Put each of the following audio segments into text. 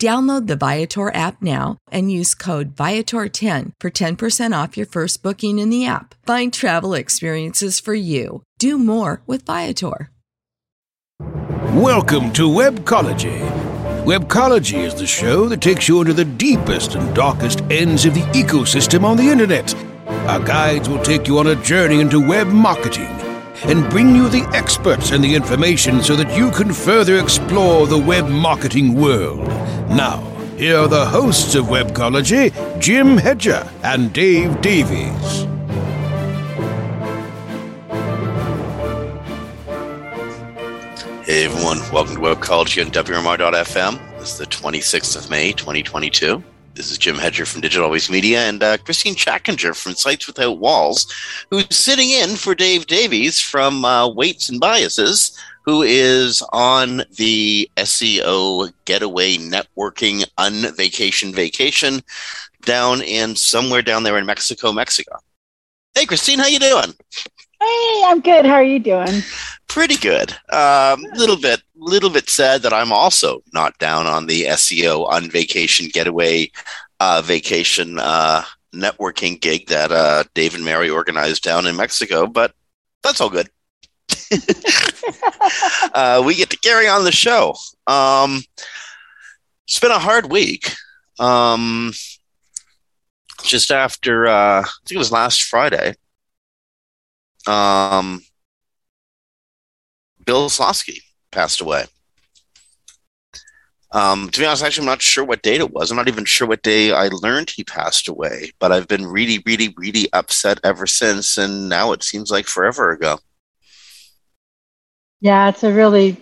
Download the Viator app now and use code Viator10 for 10% off your first booking in the app. Find travel experiences for you. Do more with Viator. Welcome to Webcology. Webcology is the show that takes you into the deepest and darkest ends of the ecosystem on the internet. Our guides will take you on a journey into web marketing and bring you the experts and the information so that you can further explore the web marketing world. Now, here are the hosts of Webcology, Jim Hedger and Dave Davies. Hey everyone, welcome to Webcology on WMR.fm. This is the 26th of May, 2022. This is Jim Hedger from Digital Always Media and uh, Christine Schachinger from Sites Without Walls, who's sitting in for Dave Davies from uh, Weights and Biases, who is on the SEO getaway networking unvacation vacation down in somewhere down there in Mexico, Mexico. Hey Christine, how you doing? Hey, I'm good. How are you doing? Pretty good. A um, little bit, little bit sad that I'm also not down on the SEO on vacation getaway uh, vacation uh, networking gig that uh, Dave and Mary organized down in Mexico, but that's all good. uh, we get to carry on the show. Um, it's been a hard week. Um, just after, uh, I think it was last Friday, um, Bill Slawski passed away. Um, to be honest, actually, I'm not sure what date it was. I'm not even sure what day I learned he passed away, but I've been really, really, really upset ever since. And now it seems like forever ago. Yeah, it's a really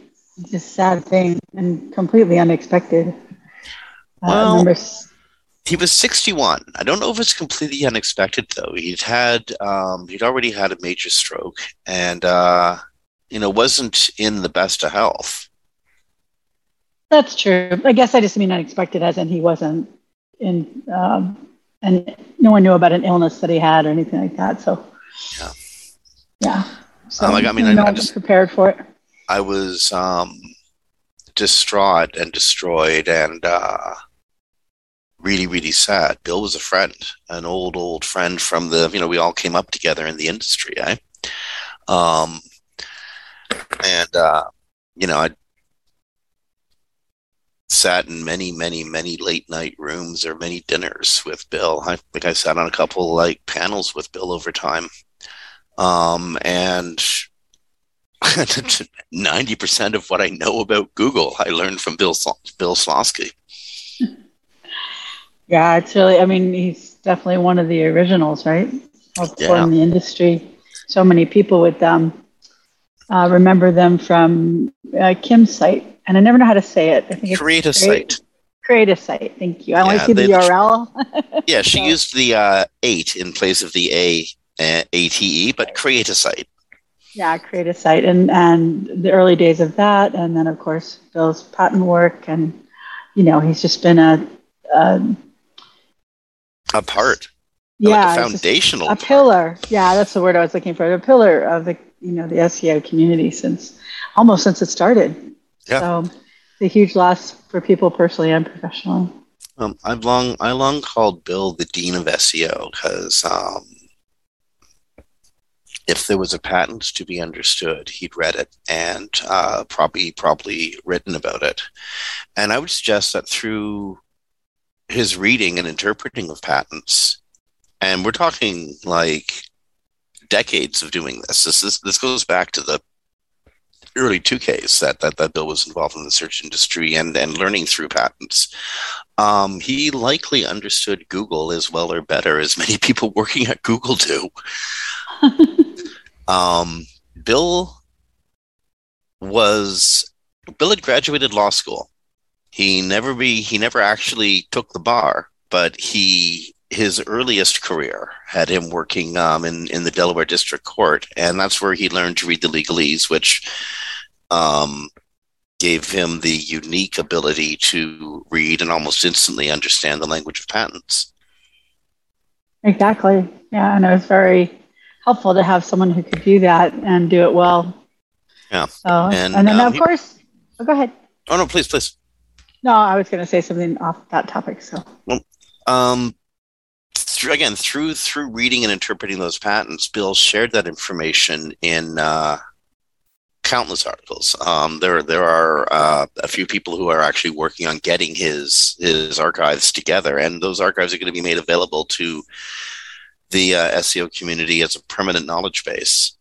just sad thing and completely unexpected. Uh, well, uh, he was 61. I don't know if it's completely unexpected though. He'd had um, he'd already had a major stroke and uh, you know wasn't in the best of health. That's true. I guess I just mean unexpected, as in he wasn't in, um, and no one knew about an illness that he had or anything like that. So yeah, yeah. So um, like, I mean, no I, I just prepared for it. I was um, distraught and destroyed and. Uh, really, really sad. Bill was a friend, an old, old friend from the, you know, we all came up together in the industry, eh? Um, and, uh, you know, I sat in many, many, many late night rooms or many dinners with Bill. I think I sat on a couple like panels with Bill over time. Um, and 90% of what I know about Google, I learned from Bill, Bill Slawski. Yeah, it's really, I mean, he's definitely one of the originals, right? Of yeah. in the industry. So many people would um, uh, remember them from uh, Kim's site. And I never know how to say it. I think create a site. Create a site. Thank you. I yeah, want see the URL. yeah, she so. used the uh, eight in place of the A, uh, ATE, but create a site. Yeah, create a site. And, and the early days of that. And then, of course, Bill's patent work. And, you know, he's just been a um, a part. yeah, like a foundational. a pillar. Yeah, that's the word I was looking for. A pillar of the you know the SEO community since almost since it started. Yeah. So it's a huge loss for people personally and professionally. Um, I've long I long called Bill the dean of SEO because um, if there was a patent to be understood, he'd read it and uh, probably probably written about it. And I would suggest that through his reading and interpreting of patents, and we're talking like decades of doing this. This this, this goes back to the early 2Ks that, that that Bill was involved in the search industry and and learning through patents. Um, he likely understood Google as well or better as many people working at Google do. um, Bill was Bill had graduated law school. He never be he never actually took the bar, but he his earliest career had him working um, in in the Delaware District Court, and that's where he learned to read the legalese, which um, gave him the unique ability to read and almost instantly understand the language of patents. Exactly. Yeah, and it was very helpful to have someone who could do that and do it well. Yeah. So, and, And, then um, of he- course, oh, go ahead. Oh no, please, please. No, I was going to say something off that topic. So um, through, again through through reading and interpreting those patents, Bill shared that information in uh, countless articles. Um, there there are uh, a few people who are actually working on getting his his archives together, and those archives are going to be made available to the uh, SEO community as a permanent knowledge base.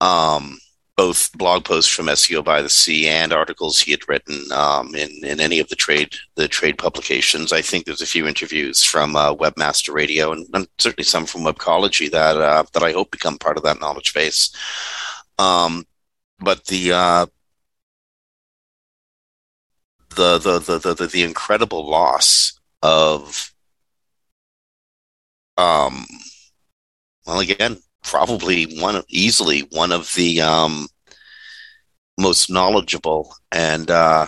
Um, both blog posts from SEO by the Sea and articles he had written um, in in any of the trade the trade publications. I think there's a few interviews from uh, Webmaster Radio and, and certainly some from Webcology that uh, that I hope become part of that knowledge base. Um, but the uh, the, the, the the the incredible loss of um well again probably one easily one of the um, most knowledgeable and uh,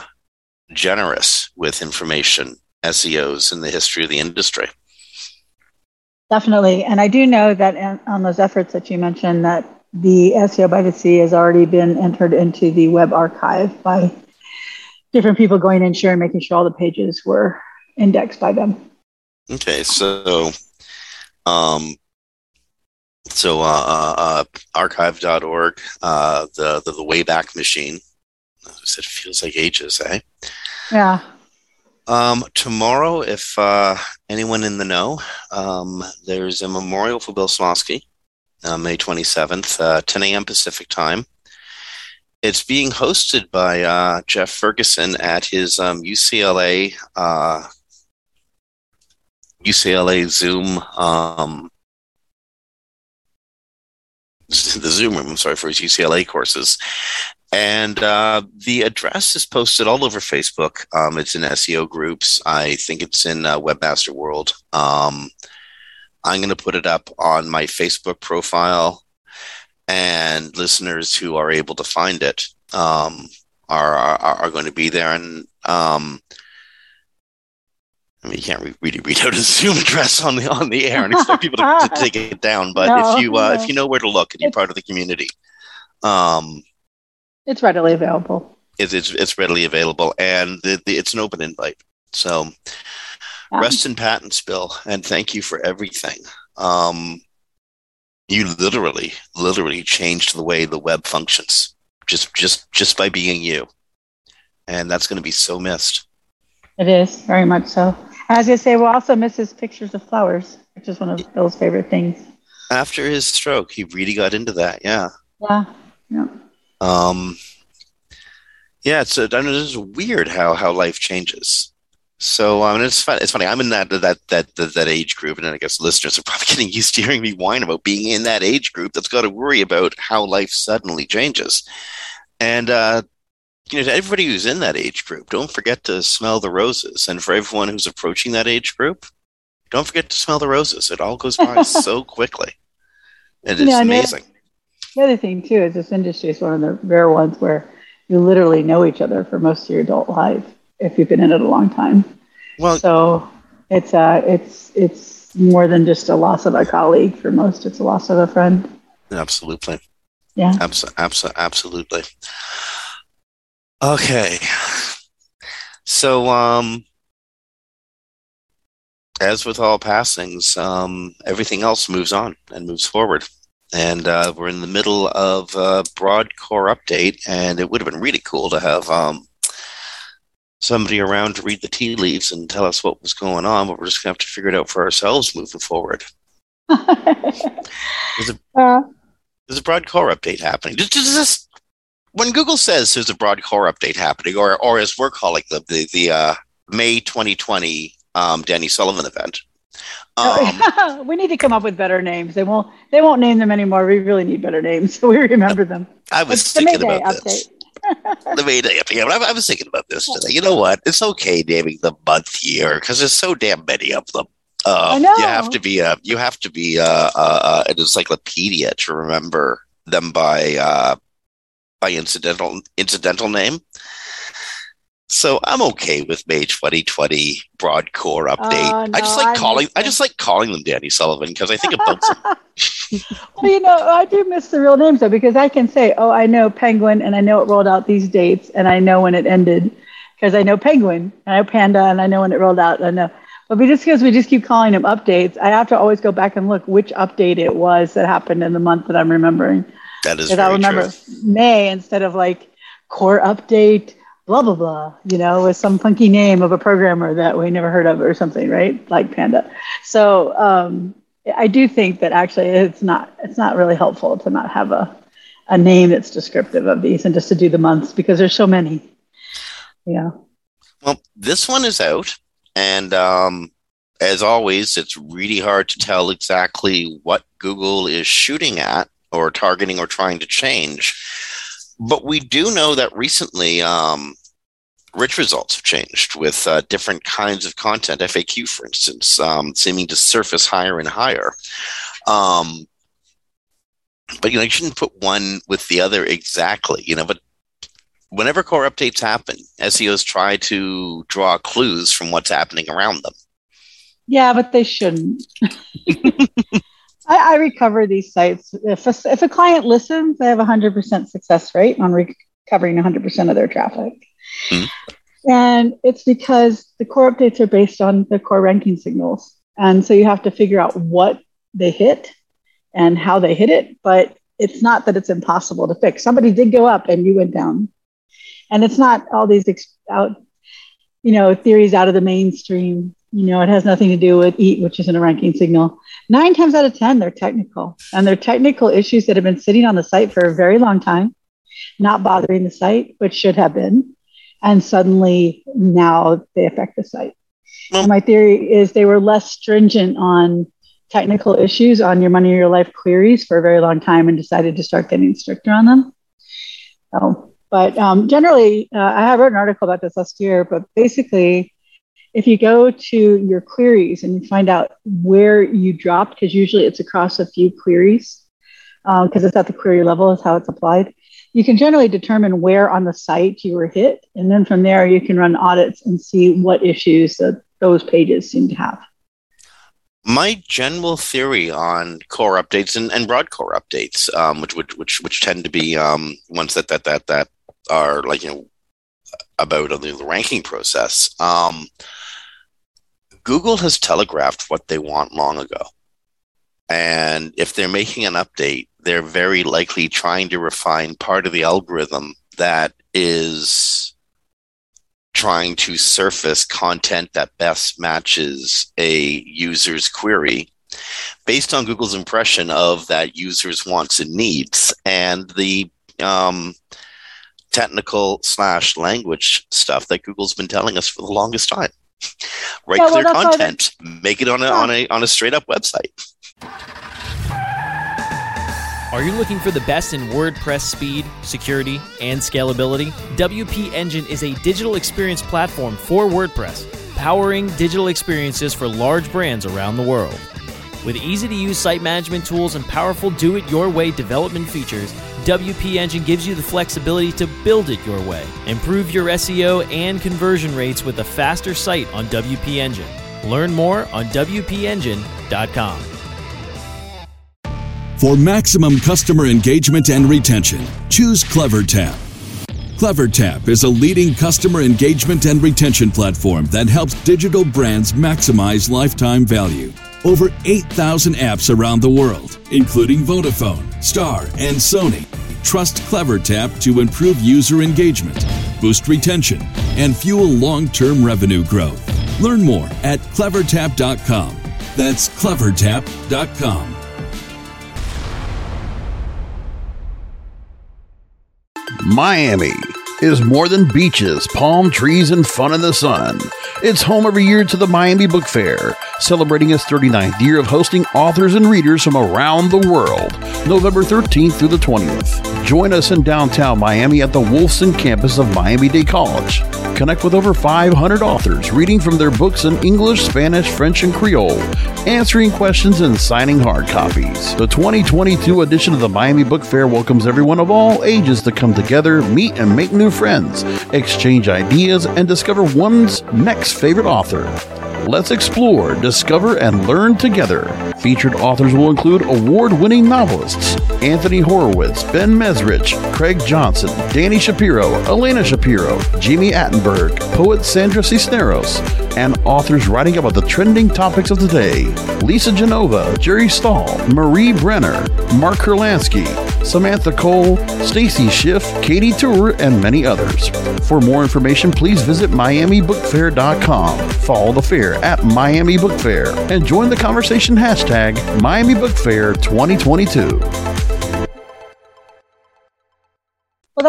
generous with information SEOs in the history of the industry. definitely. And I do know that on those efforts that you mentioned, that the SEO by the Sea has already been entered into the web archive by different people going in, sharing, making sure all the pages were indexed by them. Okay, so um, so uh, uh, uh, archive.org, uh, the, the the Wayback Machine. I said it feels like ages, eh? Yeah. Um, tomorrow, if uh, anyone in the know, um, there's a memorial for Bill Slawski, uh, May 27th, uh, 10 a.m. Pacific time. It's being hosted by uh, Jeff Ferguson at his um, UCLA uh, UCLA Zoom um, the Zoom room. I'm sorry for his UCLA courses. And uh, the address is posted all over Facebook. Um, it's in SEO groups. I think it's in uh, Webmaster World. Um, I'm going to put it up on my Facebook profile, and listeners who are able to find it um, are, are are going to be there. And um, I mean, you can't re- really read out a Zoom address on the on the air and expect people to, to take it down. But No, if you uh, no. if you know where to look and you're part of the community, um, It's readily available. it's it's, it's readily available and the, the, it's an open invite. So Yeah. rest in patents, Bill, and thank you for everything. Um, you literally, literally changed the way the web functions just just just by being you, and that's going to be so missed. It is very much so. I was going to say, we'll also miss his pictures of flowers, which is one of Bill's favorite things. After his stroke, he really got into that. Yeah. Yeah. Yeah. Um, yeah, it's a, I know it's weird how how life changes. So I mean, it's fun. It's funny. I'm in that that that that, that age group, and I guess listeners are probably getting used to hearing me whine about being in that age group that's got to worry about how life suddenly changes. And uh, you know, to everybody who's in that age group, don't forget to smell the roses. And for everyone who's approaching that age group, don't forget to smell the roses. It all goes by so quickly. And it's Yeah, amazing. The other thing, too, is this industry is one of the rare ones where you literally know each other for most of your adult life if you've been in it a long time. Well, So it's uh, it's it's more than just a loss of a colleague. For most, it's a loss of a friend. Absolutely. Yeah. Abs- abs- absolutely. Okay. So, um, as with all passings, um, everything else moves on and moves forward. And uh, we're in the middle of a broad core update, and it would have been really cool to have um, somebody around to read the tea leaves and tell us what was going on, but we're just going to have to figure it out for ourselves moving forward. there's, a, uh, there's a broad core update happening. Does, does this, when Google says there's a broad core update happening, or, or as we're calling them, the, the uh, May 2020 um, Danny Sullivan event. Um, we need to come up with better names. They won't. They won't name them anymore. We really need better names, so we remember them. I was it's thinking about update. this. the Mayday update. I, I was thinking about this today. You know what? It's okay naming the month year because there's so damn many of them. Um, I know. You have to be a you have to be a, a, an encyclopedia to remember them by uh, by incidental incidental name. So I'm okay with May 2020 broad core update. Uh, no, I just like I calling. I just like calling them Danny Sullivan because I think about them. well, you know, I do miss the real names though because I can say, "Oh, I know Penguin, and I know it rolled out these dates, and I know when it ended because I know Penguin, and I know Panda, and I know when it rolled out. I know." But we just because we just keep calling them updates, I have to always go back and look which update it was that happened in the month that I'm remembering. That is very I remember true. May instead of like core update blah blah blah you know with some funky name of a programmer that we never heard of or something right? Like panda. So um, i do think that actually it's not it's not really helpful to not have a, a name that's descriptive of these and just to do the months because there's so many. Yeah. Well this one is out and um, as always it's really hard to tell exactly what google is shooting at or targeting or trying to change but we do know that recently um, rich results have changed with uh, different kinds of content, FAQ, for instance, um, seeming to surface higher and higher. Um, but you know, you shouldn't put one with the other exactly. You know, but whenever core updates happen, SEOs try to draw clues from what's happening around them. Yeah, but they shouldn't. I, I, recover these sites. If a, if a client listens, they have a 100% success rate on recovering 100% of their traffic. Mm-hmm. And it's because the core updates are based on the core ranking signals. And so you have to figure out what they hit and how they hit it. But it's not that it's impossible to fix. Somebody did go up and you went down. And it's not all these ex- out, you know, theories out of the mainstream. You know, it has nothing to do with EAT, which isn't a ranking signal. Nine times out of 10, they're technical. And they're technical issues that have been sitting on the site for a very long time, not bothering the site, which should have been and suddenly now they affect the site. My theory is they were less stringent on technical issues on your money or your life queries for a very long time and decided to start getting stricter on them. So, but um, generally, uh, I have wrote an article about this last year, but basically, if you go to your queries and you find out where you dropped, because usually it's across a few queries, because uh, it's at the query level, is how it's applied you can generally determine where on the site you were hit. And then from there, you can run audits and see what issues that those pages seem to have. My general theory on core updates and, and broad core updates, um, which, which, which, which tend to be um, ones that, that, that, that are like, you know, about the, ranking process. Um, Google has telegraphed what they want long ago. And if they're making an update, they're very likely trying to refine part of the algorithm that is trying to surface content that best matches a user's query based on Google's impression of that user's wants and needs. And the um, technical slash language stuff that Google's been telling us for the longest time. Write yeah, well, clear content, make it on a, yeah. on a on a straight up website. Are you looking for the best in WordPress speed, security, and scalability? WP Engine is a digital experience platform for WordPress, powering digital experiences for large brands around the world. With easy to use site management tools and powerful do it your way development features, WP Engine gives you the flexibility to build it your way. Improve your SEO and conversion rates with a faster site on WP Engine. Learn more on WPEngine.com. For maximum customer engagement and retention, choose CleverTap. CleverTap is a leading customer engagement and retention platform that helps digital brands maximize lifetime value. Over 8,000 apps around the world, including Vodafone, Star, and Sony, trust CleverTap to improve user engagement, boost retention, and fuel long term revenue growth. Learn more at clevertap.com. That's clevertap.com. Miami is more than beaches, palm trees, and fun in the sun. It's home every year to the Miami Book Fair, celebrating its 39th year of hosting authors and readers from around the world, November 13th through the 20th. Join us in downtown Miami at the Wolfson campus of Miami Dade College. Connect with over 500 authors reading from their books in English, Spanish, French, and Creole, answering questions and signing hard copies. The 2022 edition of the Miami Book Fair welcomes everyone of all ages to come together, meet, and make new friends, exchange ideas, and discover one's next favorite author. Let's explore, discover, and learn together. Featured authors will include award winning novelists Anthony Horowitz, Ben Mezrich, Craig Johnson, Dani Shapiro, Elena Shapiro, Jami Attenberg, poet Sandra Cisneros, and authors writing about the trending topics of the day Lisa Genova, Jerry Stahl, Marie Brenner, Mark Kurlansky, Samantha Cole, Stacy Schiff, Katy Tur, and many others. For more information, please visit MiamiBookFair.com. Follow the fair at Miami Book Fair and join the conversation hashtag Miami Book Fair 2022.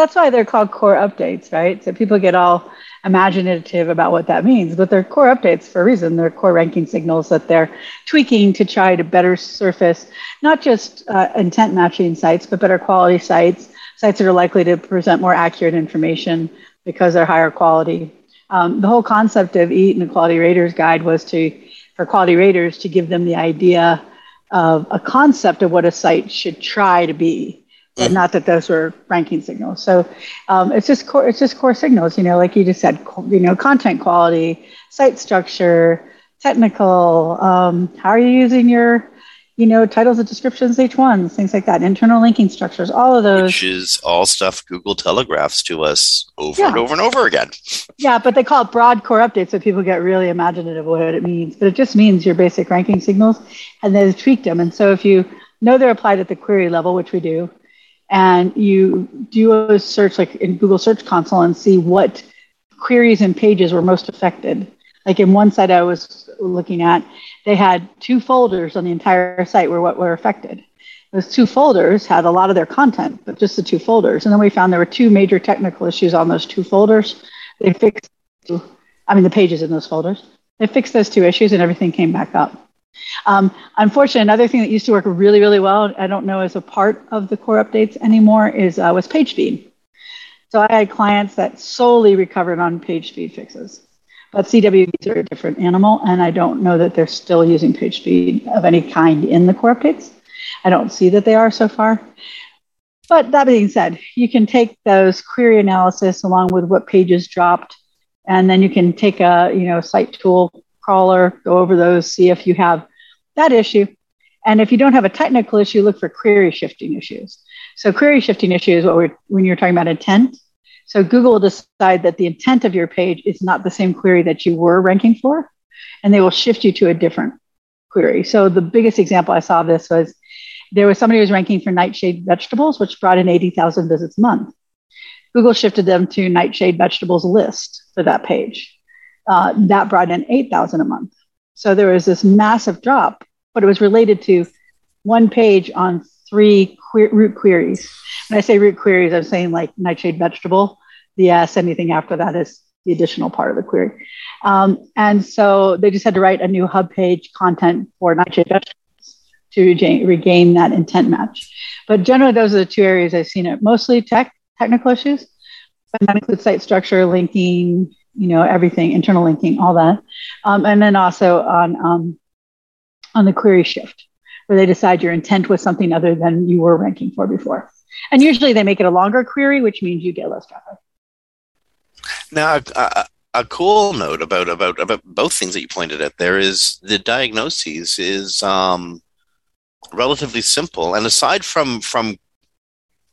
That's why they're called core updates, right? So people get all imaginative about what that means, but they're core updates for a reason. They're core ranking signals that they're tweaking to try to better surface not just uh, intent matching sites, but better quality sites, sites that are likely to present more accurate information because they're higher quality. Um, the whole concept of EAT and the Quality Raters Guide was to, for quality raters, to give them the idea of a concept of what a site should try to be but not that those were ranking signals. So um, it's just core, it's just core signals. You know, like you just said, you know, content quality, site structure, technical. Um, how are you using your, you know, titles and descriptions, H1s, things like that, internal linking structures, all of those. Which is all stuff Google telegraphs to us over yeah. and over and over again. Yeah, but they call it broad core updates so people get really imaginative what it means. But it just means your basic ranking signals, and they've tweaked them. And so if you know they're applied at the query level, which we do, and you do a search like in Google Search Console and see what queries and pages were most affected. Like in one site I was looking at, they had two folders on the entire site were what were affected. Those two folders had a lot of their content, but just the two folders. And then we found there were two major technical issues on those two folders. They fixed, I mean, the pages in those folders. They fixed those two issues and everything came back up. Um, unfortunately, another thing that used to work really, really well, I don't know as a part of the core updates anymore, is uh, was page speed. So I had clients that solely recovered on page speed fixes. But CWVs are a different animal, and I don't know that they're still using page speed of any kind in the core updates. I don't see that they are so far. But that being said, you can take those query analysis along with what pages dropped, and then you can take a you know site tool crawler, go over those, see if you have that issue. And if you don't have a technical issue, look for query shifting issues. So query shifting issues, what we're when you're talking about intent. So Google will decide that the intent of your page is not the same query that you were ranking for, and they will shift you to a different query. So the biggest example I saw this was there was somebody who was ranking for nightshade vegetables, which brought in 80,000 visits a month. Google shifted them to nightshade vegetables list for that page. Uh, that brought in 8,000 a month. So there was this massive drop, but it was related to one page on three que- root queries. When I say root queries, I'm saying like nightshade vegetable. The yes, anything after that is the additional part of the query. Um, and so they just had to write a new hub page content for nightshade vegetables to regain, regain that intent match. But generally, those are the two areas I've seen it. Mostly tech, technical issues, but that includes site structure, linking, you know, everything, internal linking, all that. Um, and then also on, um, on the query shift, where they decide your intent was something other than you were ranking for before. And usually they make it a longer query, which means you get less traffic. Now, a cool note about about about both things that you pointed at there is the diagnoses is um, relatively simple, and aside from from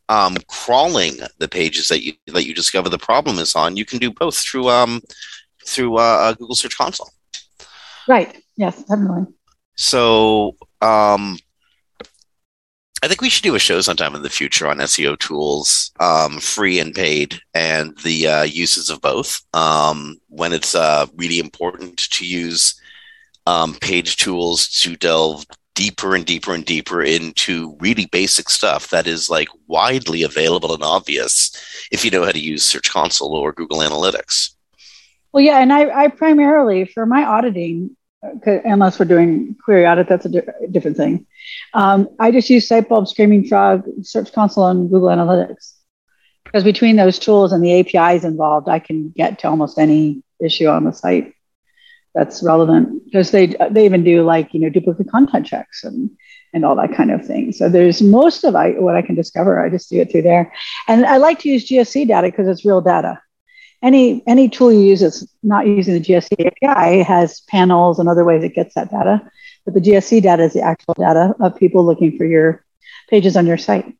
um, crawling the pages that you that you discover the problem is on, you can do both through um, through uh, Google Search Console. Right. Yes, definitely. So um, I think we should do a show sometime in the future on SEO tools, um, free and paid, and the uh, uses of both. Um, when it's uh, really important to use um, page tools to delve deeper and deeper and deeper into really basic stuff that is like widely available and obvious if you know how to use Search Console or Google Analytics. Well, yeah, and I, I primarily for my auditing, unless we're doing query audit, that's a di- different thing. Um, I just use Sitebulb, Screaming Frog, Search Console, and Google Analytics. Because between those tools and the APIs involved, I can get to almost any issue on the site that's relevant. Because they they even do like you know duplicate content checks and and all that kind of thing. So there's most of I, what I can discover. I just do it through there, and I like to use GSC data because it's real data any any tool you use that's not using the GSC API has panels and other ways it gets that data. But the GSC data is the actual data of people looking for your pages on your site.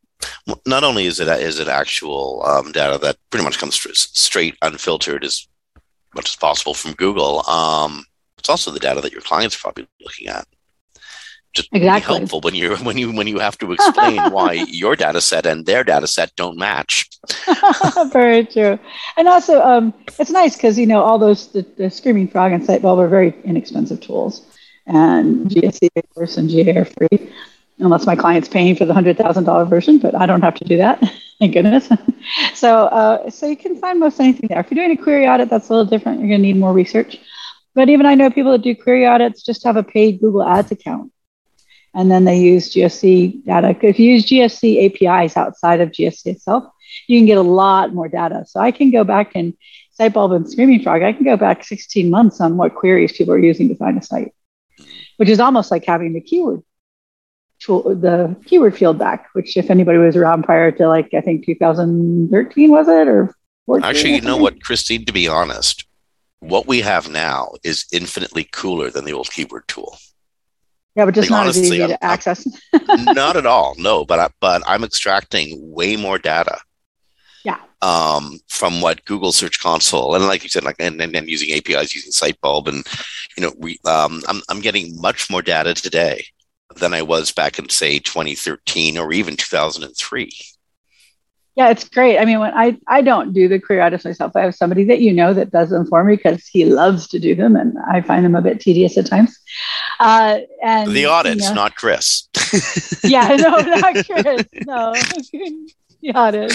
Not only is it is it actual um, data that pretty much comes straight unfiltered as much as possible from Google. Um, it's also the data that your clients are probably looking at just exactly. helpful when you when you when you have to explain why your data set and their data set don't match. very true, and also um, it's nice because you know all those the, the Screaming Frog and Sitebulb are very inexpensive tools, and GSC of course and GA are free, unless my client's paying for the hundred thousand dollar version, but I don't have to do that. Thank goodness. so uh, so you can find most anything there. If you're doing a query audit, that's a little different. You're going to need more research. But even I know people that do query audits just have a paid Google Ads account and then they use GSC data. If you use GSC APIs outside of GSC itself, you can get a lot more data. So I can go back and Sitebulb and Screaming Frog, I can go back 16 months on what queries people are using to find a site, which is almost like having the keyword tool, the keyword field back, which if anybody was around prior to like, I think 2013 was it or 14? Actually, you know what, Christine, to be honest, what we have now is infinitely cooler than the old keyword tool. Yeah, but just like, not honestly, as easy I'm, to access. not at all. No, but I, but I'm extracting way more data. Yeah. Um, from what Google Search Console and like you said, like and, and, and using APIs, using Sitebulb, and you know, we um, I'm I'm getting much more data today than I was back in say 2013 or even 2003 yeah, it's great. I mean, when I I don't do the query audits myself, I have somebody that you know that does them for me because he loves to do them, and I find them a bit tedious at times. Uh, and the audits, you know, not Chris. yeah, no, not Chris. No, the audit.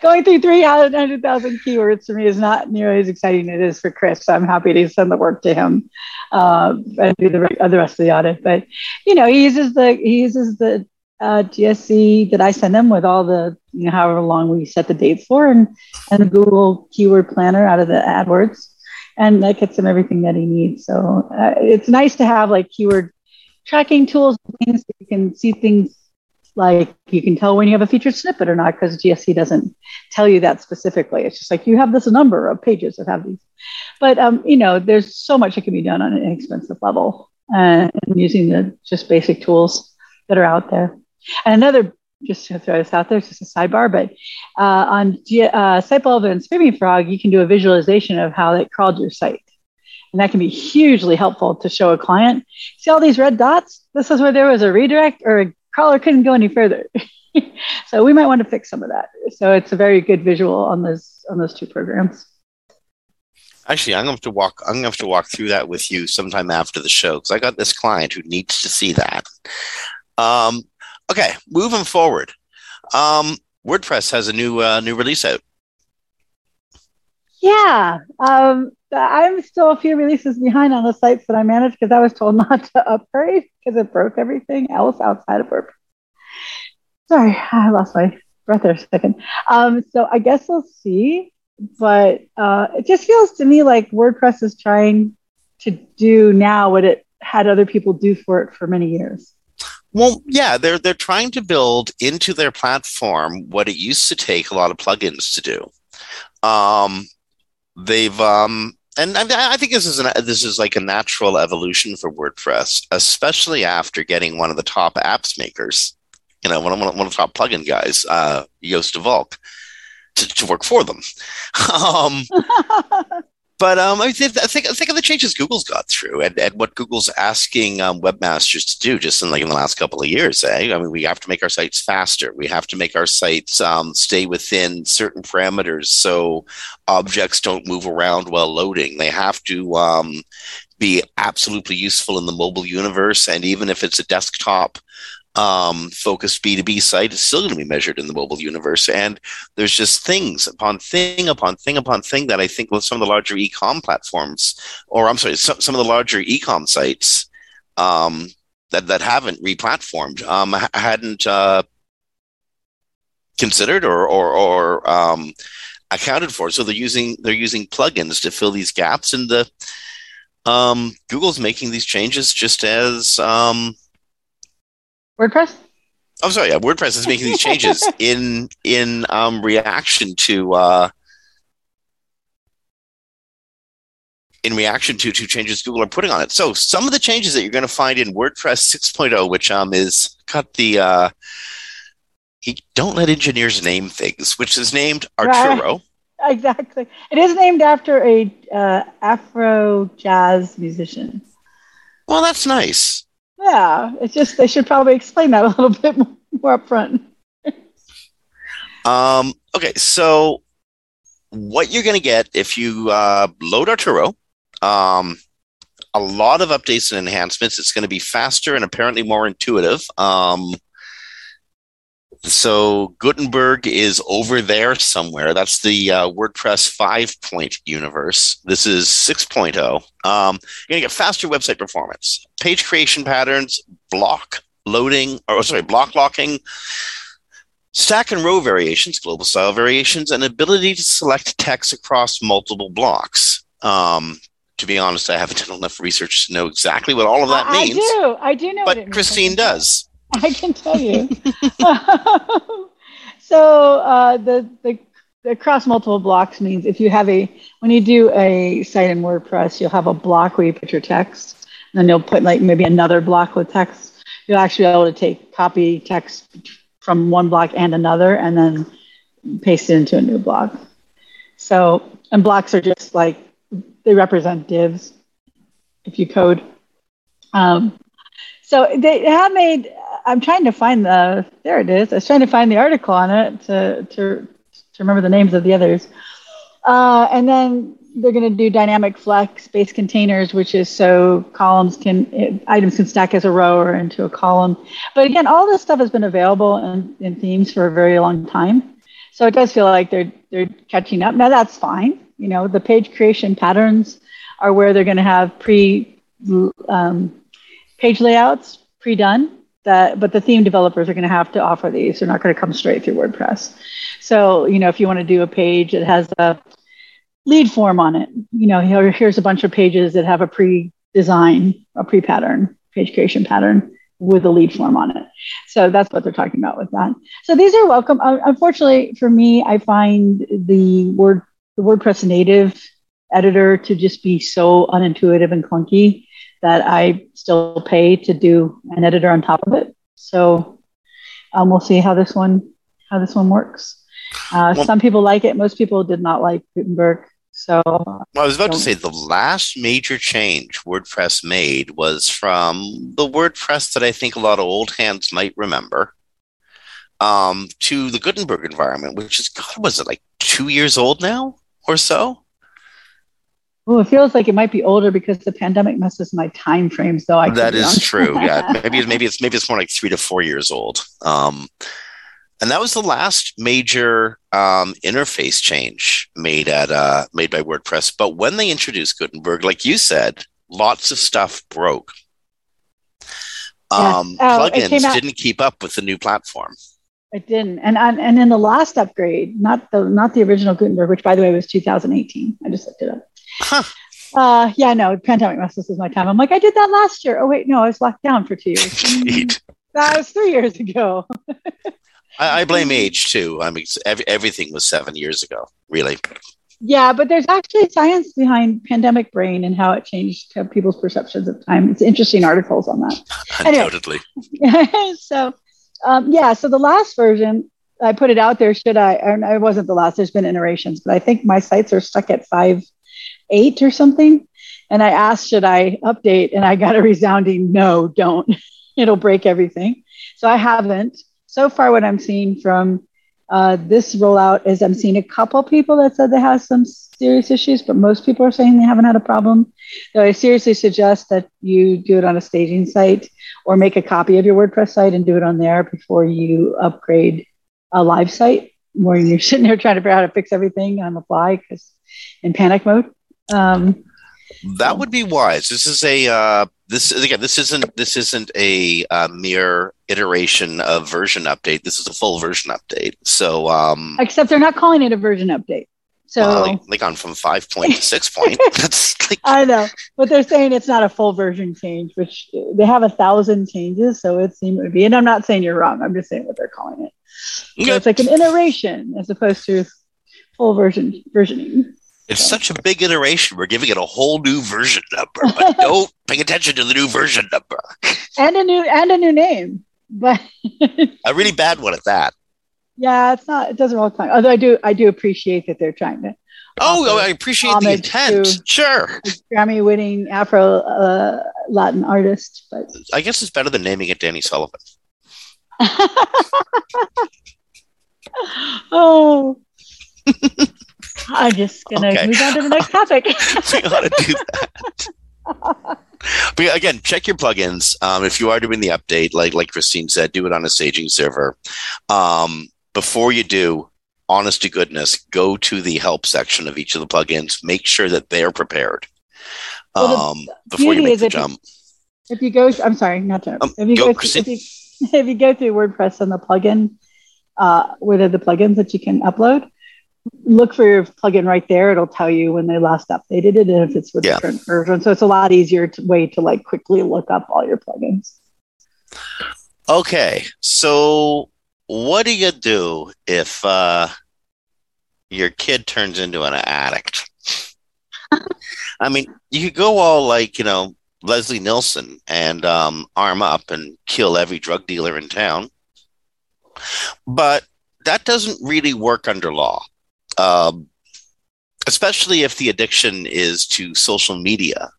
Going through three hundred thousand keywords for me is not nearly as exciting as it is for Chris. So I'm happy to send the work to him uh, and do the, the rest of the audit. But you know, he uses the he uses the uh, GSC that I send them with all the, you know, however long we set the dates for, and and the Google Keyword Planner out of the AdWords, and that gets him everything that he needs. So uh, it's nice to have like keyword tracking tools, things that you can see things like you can tell when you have a featured snippet or not because GSC doesn't tell you that specifically. It's just like you have this number of pages that have these. But um, you know, there's so much that can be done on an inexpensive level uh, and using the just basic tools that are out there. And another, just to throw this out there, it's just a sidebar, but uh, on G- uh, and Screaming Frog, you can do a visualization of how it crawled your site. And that can be hugely helpful to show a client. See all these red dots? This is where there was a redirect or a crawler couldn't go any further. so we might want to fix some of that. So it's a very good visual on those on those two programs. Actually, I'm going to have to walk. I'm going to have to walk through that with you sometime after the show because I got this client who needs to see that. Um, Okay, moving forward. Um, WordPress has a new uh, new release out. Yeah, um, I'm still a few releases behind on the sites that I manage because I was told not to upgrade because it broke everything else outside of WordPress. Sorry, I lost my breath there a second. Um, so I guess we'll see, but uh, it just feels to me like WordPress is trying to do now what it had other people do for it for many years. Well, yeah, they're they're trying to build into their platform what it used to take a lot of plugins to do. Um, they've um, and I, I think this is an, this is like a natural evolution for WordPress, especially after getting one of the top apps makers, you know, one of, one of the top plugin guys, uh, Joost de Valk, to, to work for them. um, but um, I, think, I think think of the changes Google's got through and, and what Google's asking um, webmasters to do just in like in the last couple of years. Eh? I mean, we have to make our sites faster. We have to make our sites um, stay within certain parameters so objects don't move around while loading. They have to um, be absolutely useful in the mobile universe, and even if it's a desktop um, focused B2B site is still going to be measured in the mobile universe. And there's just things upon thing upon thing upon thing that I think with some of the larger e-com platforms, or I'm sorry, some, some of the larger e-com sites um, that, that haven't replatformed, um, hadn't uh, considered or, or, or um, accounted for. So they're using, they're using plugins to fill these gaps and the, um, Google's making these changes just as, um, WordPress? I'm sorry, yeah, WordPress is making these changes in in um, reaction to uh, in reaction to to changes Google are putting on it. So some of the changes that you're going to find in WordPress 6.0, which um is cut the uh, he don't let engineers name things, which is named Arturo. Right. Exactly, it is named after a uh, Afro jazz musician. Well, that's nice. Yeah, it's just they should probably explain that a little bit more upfront. um, okay, so what you're going to get if you uh, load Arturo, um, a lot of updates and enhancements. It's going to be faster and apparently more intuitive. Um, so Gutenberg is over there somewhere. That's the uh, WordPress 5 point universe. This is 6.0. Um, you're going to get faster website performance, page creation patterns, block loading, or sorry, block locking, stack and row variations, global style variations, and ability to select text across multiple blocks. Um, to be honest, I haven't done enough research to know exactly what all of that means. I do. I do know. But Christine does. I can tell you. so uh, the, the the cross multiple blocks means if you have a when you do a site in WordPress, you'll have a block where you put your text, and then you'll put like maybe another block with text. You'll actually be able to take copy text from one block and another, and then paste it into a new block. So and blocks are just like they represent divs if you code. Um, so they have made I'm trying to find the there it is. I was trying to find the article on it to to to remember the names of the others. Uh, and then they're going to do dynamic flex based containers, which is so columns can items can stack as a row or into a column. But again, all this stuff has been available in, in themes for a very long time. So it does feel like they're they're catching up. Now that's fine. You know, the page creation patterns are where they're going to have pre um, page layouts pre-done that but the theme developers are going to have to offer these. They're not going to come straight through wordpress. So you know if you want to do a page that has a lead form on it you know here, here's a bunch of pages that have a pre-design a pre-pattern page creation pattern with a lead form on it. So that's what they're talking about with that. So these are welcome. Unfortunately for me i find the word the wordpress native editor to just be so unintuitive and clunky that I still pay to do an editor on top of it. So um, we'll see how this one how this one works. Uh, well, some people like it. Most people did not like Gutenberg. So well, I was about to say the last major change WordPress made was from the WordPress that I think a lot of old hands might remember um, to the Gutenberg environment, which is God, was it like two years old now or so? Well, it feels like it might be older because the pandemic messes my time frames, though. I that is true. Yeah, maybe maybe it's maybe it's more like three to four years old. Um, and that was the last major um, interface change made at uh, made by WordPress. But when they introduced Gutenberg, like you said, lots of stuff broke. Um, oh, plugins didn't keep up with the new platform. It didn't, and and and in the last upgrade, not the not the original Gutenberg, which by the way was 2018. I just looked it up. Huh. Uh, yeah, no, pandemic messes with my time. I'm like, I did that last year. Oh wait, no, I was locked down for two years. that was three years ago. I, I, blame age too. I mean, every, everything was seven years ago, really. Yeah, but there's actually science behind pandemic brain and how it changed people's perceptions of time. It's interesting articles on that. Undoubtedly. Anyway, so um, yeah, so the last version, I put it out there. Should I? I wasn't the last. There's been iterations, but I think my sites are stuck at five eight or something. And I asked, should I update? And I got a resounding no, don't. It'll break everything. So I haven't. So far, what I'm seeing from uh, this rollout is I'm seeing a couple people that said they have some serious issues, but most people are saying they haven't had a problem. So I seriously suggest that you do it on a staging site or make a copy of your WordPress site and do it on there before you upgrade a live site where you're sitting there trying to figure out how to fix everything on the fly because in panic mode. Um, that would be wise. This is a uh, this again. This isn't this isn't a uh, mere iteration of version update. This is a full version update. So, um, except they're not calling it a version update. So uh, gone from five point to six point. That's like I know, but they're saying it's not a full version change, which they have a thousand changes, so it seems to be. And I'm not saying you're wrong. I'm just saying what they're calling it. So it's like an iteration as opposed to full version versioning. It's such a big iteration. We're giving it a whole new version number, but don't pay attention to the new version number. and a new and a new name, but a really bad one at that. Yeah, it's not. It doesn't the time. Although I do, I do appreciate that they're trying to. Oh, I appreciate the intent. Sure. Grammy-winning Afro uh, Latin artist, but I guess it's better than naming it Danny Sullivan. oh. I'm just gonna okay. move on to the next topic. we ought to do that. but again, check your plugins. Um, if you are doing the update, like like Christine said, do it on a staging server. Um, before you do, honest to goodness, go to the help section of each of the plugins. Make sure that they're prepared um, before you make the jump. If you go, I'm sorry, not to. Um, if you go, go through, if, you, if you go through WordPress and the plugin, uh, what are the plugins that you can upload? Look for your plugin right there. It'll tell you when they last updated it and if it's with yeah. the current version. So it's a lot easier to way to like quickly look up all your plugins. Okay. So what do you do if uh, your kid turns into an addict? I mean, you could go all like, you know, Leslie Nielsen and um, arm up and kill every drug dealer in town. But that doesn't really work under law um, especially if the addiction is to social media.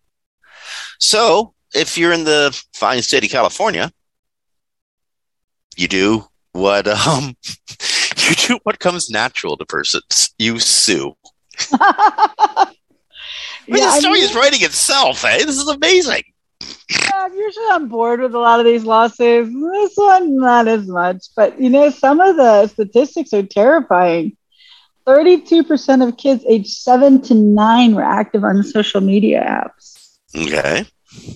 So, if you're in the fine state of California, you do what um, you do what comes natural to persons. You sue. I mean, yeah, the story I mean, is writing itself. Eh? This is amazing. Yeah, usually I'm bored with a lot of these lawsuits. This one, not as much. But you know, some of the statistics are terrifying. 32% of kids aged seven to nine were active on social media apps. Okay.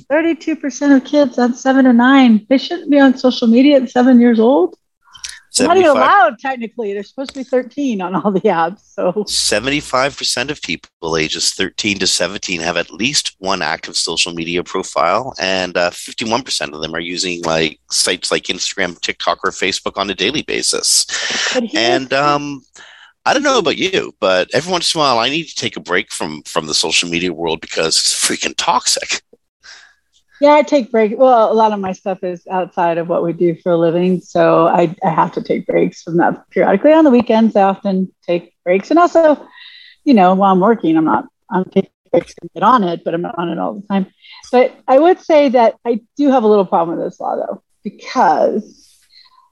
32% of kids on seven to nine, they shouldn't be on social media at seven years old. They're not even allowed technically. They're supposed to be 13 on all the apps. So 75% of people ages 13 to 17 have at least one active social media profile, and uh, 51% of them are using like sites like Instagram, TikTok, or Facebook on a daily basis. And um, I don't know about you, but every once in a while I need to take a break from from the social media world because it's freaking toxic. Yeah, I take breaks. Well, a lot of my stuff is outside of what we do for a living, so I, I have to take breaks from that periodically. On the weekends, I often take breaks, and also, you know, while I'm working, I'm not I'm taking breaks to get on it, but I'm not on it all the time. But I would say that I do have a little problem with this law, though, because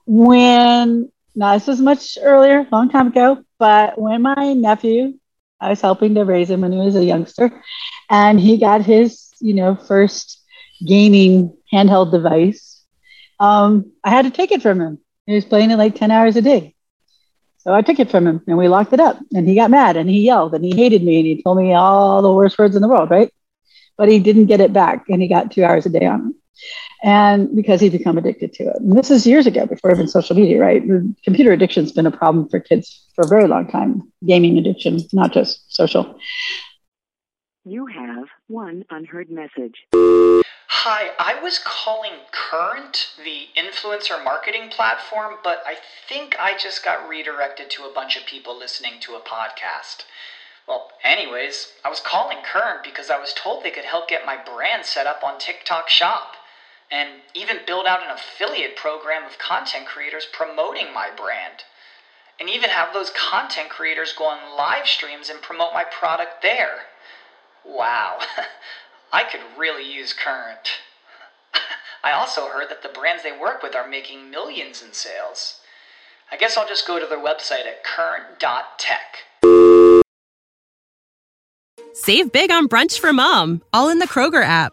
when not as much earlier, long time ago, but when my nephew, I was helping to raise him when he was a youngster, and he got his, you know, first gaming handheld device. Um, I had to take it from him. He was playing it like 10 hours a day. So I took it from him and we locked it up. And he got mad and he yelled and he hated me and he told me all the worst words in the world, right? But he didn't get it back and he got two hours a day on it and because he'd become addicted to it. And this is years ago, before even social media, right? Computer addiction's been a problem for kids for a very long time. Gaming addiction, not just social. You have one unheard message. Hi, I was calling Current, the influencer marketing platform, but I think I just got redirected to a bunch of people listening to a podcast. Well, anyways, I was calling Current because I was told they could help get my brand set up on TikTok Shop and even build out an affiliate program of content creators promoting my brand. And even have those content creators go on live streams and promote my product there. Wow, I could really use Current. I also heard that the brands they work with are making millions in sales. I guess I'll just go to their website at current.tech. Save big on brunch for mom, all in the Kroger app.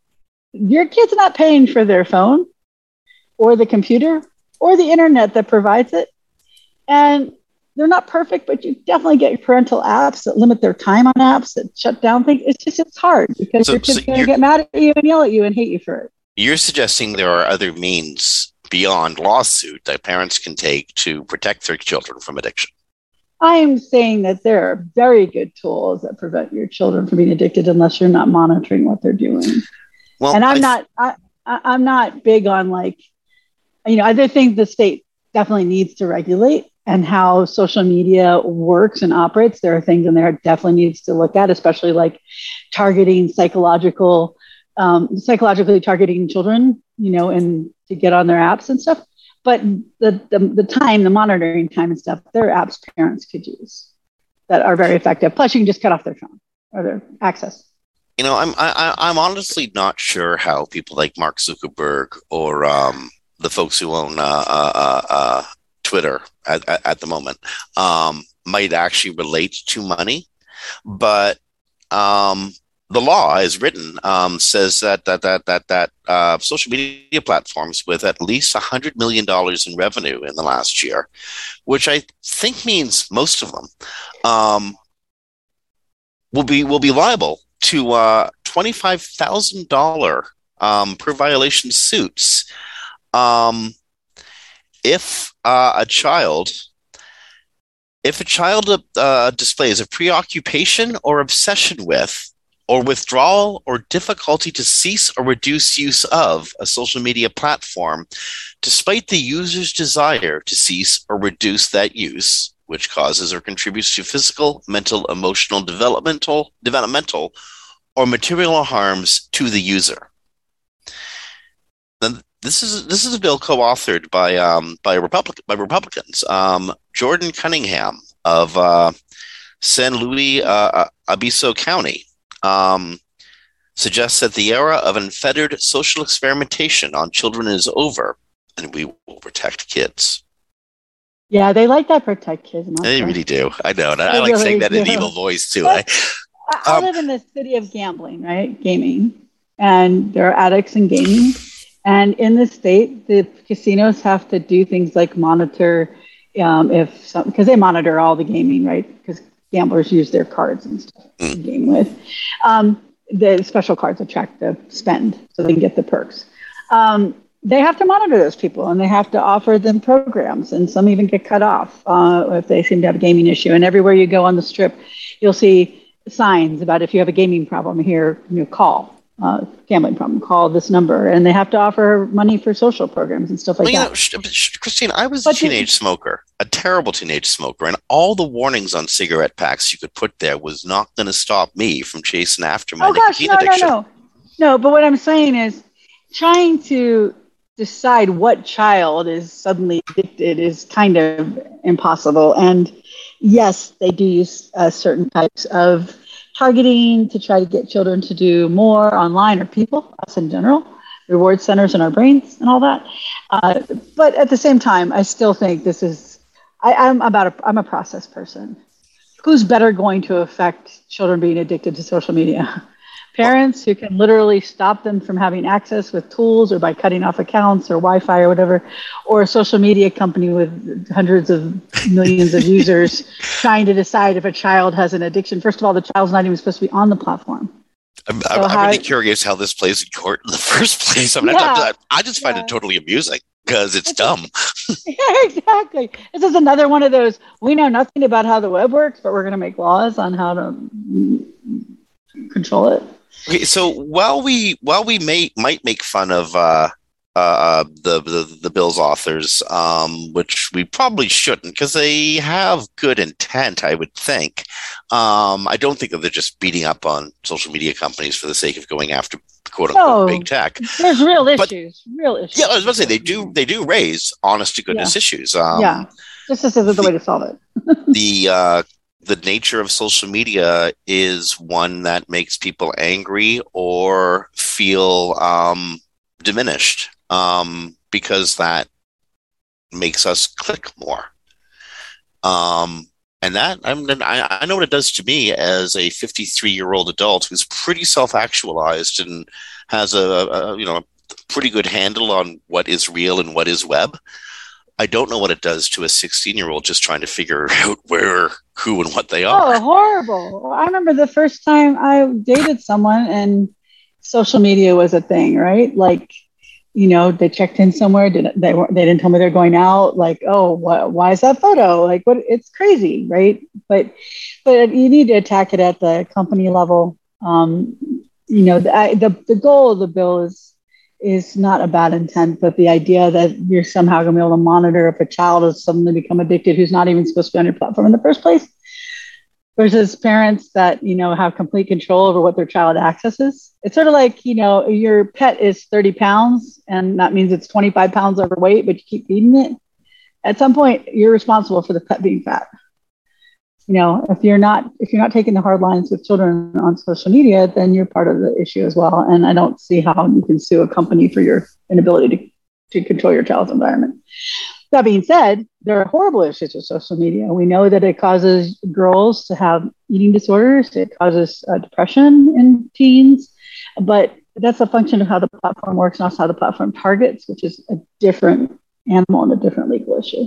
your kid's not paying for their phone or the computer or the internet that provides it. And they're not perfect, but you definitely get parental apps that limit their time on apps that shut down things. It's just it's hard because so, your kid's so going to get mad at you and yell at you and hate you for it. You're suggesting there are other means beyond lawsuit that parents can take to protect their children from addiction. I am saying that there are very good tools that prevent your children from being addicted unless you're not monitoring what they're doing. Well, and I'm I, not I, I'm not big on like, you know, other things the state definitely needs to regulate and how social media works and operates. There are things in there it definitely needs to look at, especially like targeting psychological, um, psychologically targeting children, you know, and to get on their apps and stuff. But the, the, the time, the monitoring time and stuff, there are apps parents could use that are very effective. Plus, you can just cut off their phone or their access. You know, I'm I, I'm honestly not sure how people like Mark Zuckerberg or um, the folks who own uh, uh, uh, uh Twitter at, at, the moment um, might actually relate to money, but um, the law, is written, um, says that that that that that uh, social media platforms with at least hundred million dollars in revenue in the last year, which I think means most of them, um, will be will be liable to uh, twenty five thousand dollar um, per violation suits. Um, if uh, a child if a child uh, displays a preoccupation or obsession with or withdrawal or difficulty to cease or reduce use of a social media platform, despite the user's desire to cease or reduce that use, which causes or contributes to physical, mental, emotional, developmental, developmental, or material harms to the user. Then this is this is a bill co-authored by um, by Republic by Republicans. Um, Jordan Cunningham of uh, San Luis uh, Obispo County um, suggests that the era of unfettered social experimentation on children is over, and we will protect kids. Yeah, they like that protect kids. They really do. I know, and I, I like really saying that do. in evil voice too. I, I um, live in the city of gambling, right? Gaming, and there are addicts in gaming. And in the state, the casinos have to do things like monitor um, if some because they monitor all the gaming, right? Because gamblers use their cards and stuff to mm. game with. Um, the special cards attract the spend so they can get the perks. Um, they have to monitor those people and they have to offer them programs, and some even get cut off uh, if they seem to have a gaming issue. And everywhere you go on the strip, you'll see signs about if you have a gaming problem here, you know, call uh, gambling problem, call this number, and they have to offer money for social programs and stuff like well, that. Know, Christine, I was but a teenage you, smoker, a terrible teenage smoker, and all the warnings on cigarette packs you could put there was not going to stop me from chasing after my oh, nicotine gosh, no, addiction. No, no, no. But what I'm saying is, trying to decide what child is suddenly addicted is kind of impossible. And yes, they do use uh, certain types of targeting to try to get children to do more online or people, us in general, reward centers in our brains and all that. Uh, but at the same time, I still think this is, I, I'm about a, I'm a process person. Who's better going to affect children being addicted to social media? Parents who can literally stop them from having access with tools or by cutting off accounts or Wi Fi or whatever, or a social media company with hundreds of millions of users trying to decide if a child has an addiction. First of all, the child's not even supposed to be on the platform. I'm, so I'm, I'm really curious how this plays in court in the first place. I mean, yeah, I, I, just find yeah. it totally amusing because it's, it's dumb. yeah, exactly. This is another one of those. We know nothing about how the web works, but we're going to make laws on how to control it. Okay, so while we while we may might make fun of uh, uh, the, the the bill's authors, um, which we probably shouldn't because they have good intent, I would think. Um, I don't think that they're just beating up on social media companies for the sake of going after quote unquote no, big tech. There's real but, issues, real issues. Yeah, I was about to say they do they do raise honest to goodness yeah. issues. Um, yeah, this is the, the way to solve it. the uh, the nature of social media is one that makes people angry or feel um, diminished um, because that makes us click more. Um, and that I, I, I know what it does to me as a 53 year old adult who's pretty self actualized and has a, a, you know a pretty good handle on what is real and what is web. I don't know what it does to a 16 year old just trying to figure out where, who, and what they are. Oh, horrible! I remember the first time I dated someone and social media was a thing, right? Like you know, they checked in somewhere. Did they they didn't tell me they're going out? Like, oh, what, why is that photo? Like, what? It's crazy, right? But but you need to attack it at the company level. Um, you know, the, I, the the goal of the bill is is not a bad intent, but the idea that you're somehow going to be able to monitor if a child has suddenly become addicted who's not even supposed to be on your platform in the first place versus parents that you know have complete control over what their child accesses. It's sort of like you know your pet is 30 pounds and that means it's 25 pounds overweight but you keep feeding it. At some point you're responsible for the pet being fat you know if you're not if you're not taking the hard lines with children on social media then you're part of the issue as well and i don't see how you can sue a company for your inability to, to control your child's environment that being said, there are horrible issues with social media. We know that it causes girls to have eating disorders, it causes uh, depression in teens, but that's a function of how the platform works and also how the platform targets, which is a different animal and a different legal issue.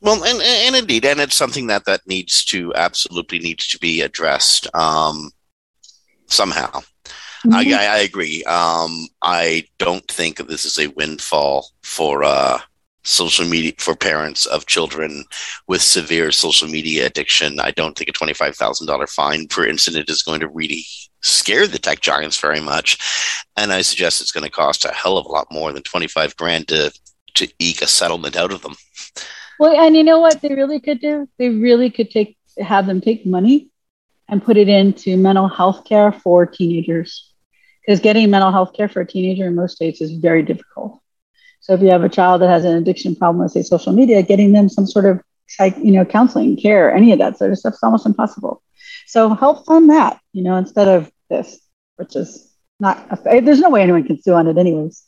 Well, and, and indeed, and it's something that that needs to absolutely needs to be addressed um, somehow. Mm-hmm. I, I, I, agree. Um, I don't think this is a windfall for uh, social media for parents of children with severe social media addiction. I don't think a $25,000 fine per incident is going to really scare the tech giants very much. And I suggest it's going to cost a hell of a lot more than 25 grand to, to eke a settlement out of them. Well, and you know what they really could do? They really could take, have them take money and put it into mental health care for teenagers. Because getting mental health care for a teenager in most states is very difficult. So if you have a child that has an addiction problem with say social media, getting them some sort of psych, you know, counseling, care, any of that sort of stuff is almost impossible. So help fund that, you know, instead of this, which is not, a, there's no way anyone can sue on it anyways.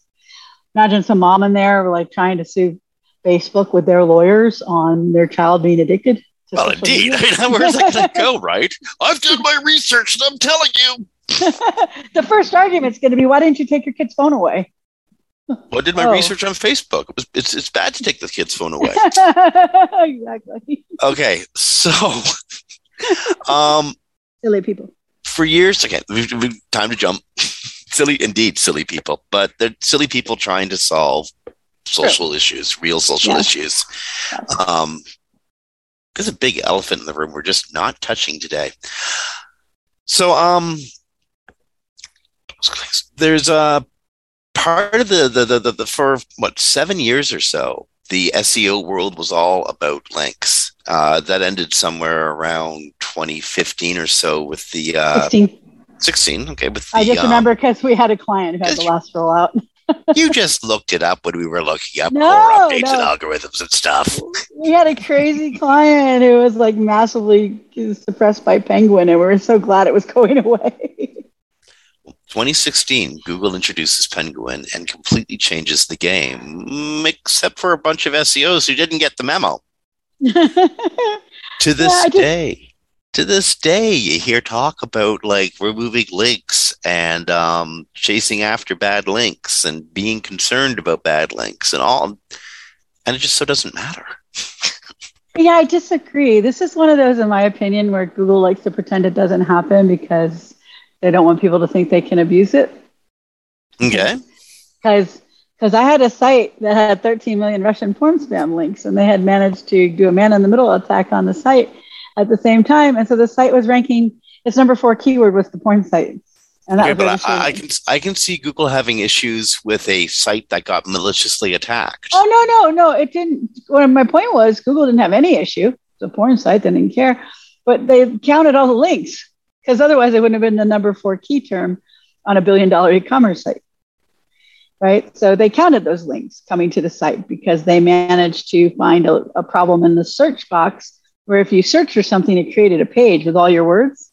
Imagine some mom in there like trying to sue Facebook with their lawyers on their child being addicted. Well, indeed. I mean, where's that going to go, right? I've done my research and I'm telling you. the first argument is going to be, why didn't you take your kid's phone away? Well, I did my oh. research on Facebook. It was, it's it's bad to take the kid's phone away. exactly. Okay, so um, silly people. For years, okay, time to jump. silly, indeed, silly people. But they're silly people trying to solve social True. issues, real social yeah. issues. Um, there's a big elephant in the room we're just not touching today. So, um, there's a part of the the, the the the for what seven years or so, the SEO world was all about links. Uh, that ended somewhere around 2015 or so with the uh, 16. 16 okay with the, i just um, remember because we had a client who had the last rollout you just looked it up when we were looking up no, updates no. and algorithms and stuff. We had a crazy client who was like massively suppressed by Penguin, and we were so glad it was going away. 2016, Google introduces Penguin and completely changes the game, mm, except for a bunch of SEOs who didn't get the memo. to this yeah, just, day. To this day, you hear talk about like removing links and um, chasing after bad links and being concerned about bad links and all, and it just so doesn't matter. yeah, I disagree. This is one of those, in my opinion, where Google likes to pretend it doesn't happen because they don't want people to think they can abuse it. Okay. Because because I had a site that had 13 million Russian porn spam links, and they had managed to do a man in the middle attack on the site at the same time. And so the site was ranking its number four keyword was the porn site. And that okay, but I, I, can I can see Google having issues with a site that got maliciously attacked. Oh no no no! It didn't. Well, my point was Google didn't have any issue. The porn site they didn't care, but they counted all the links because otherwise it wouldn't have been the number four key term on a billion dollar e-commerce site, right? So they counted those links coming to the site because they managed to find a, a problem in the search box where if you search for something, it created a page with all your words.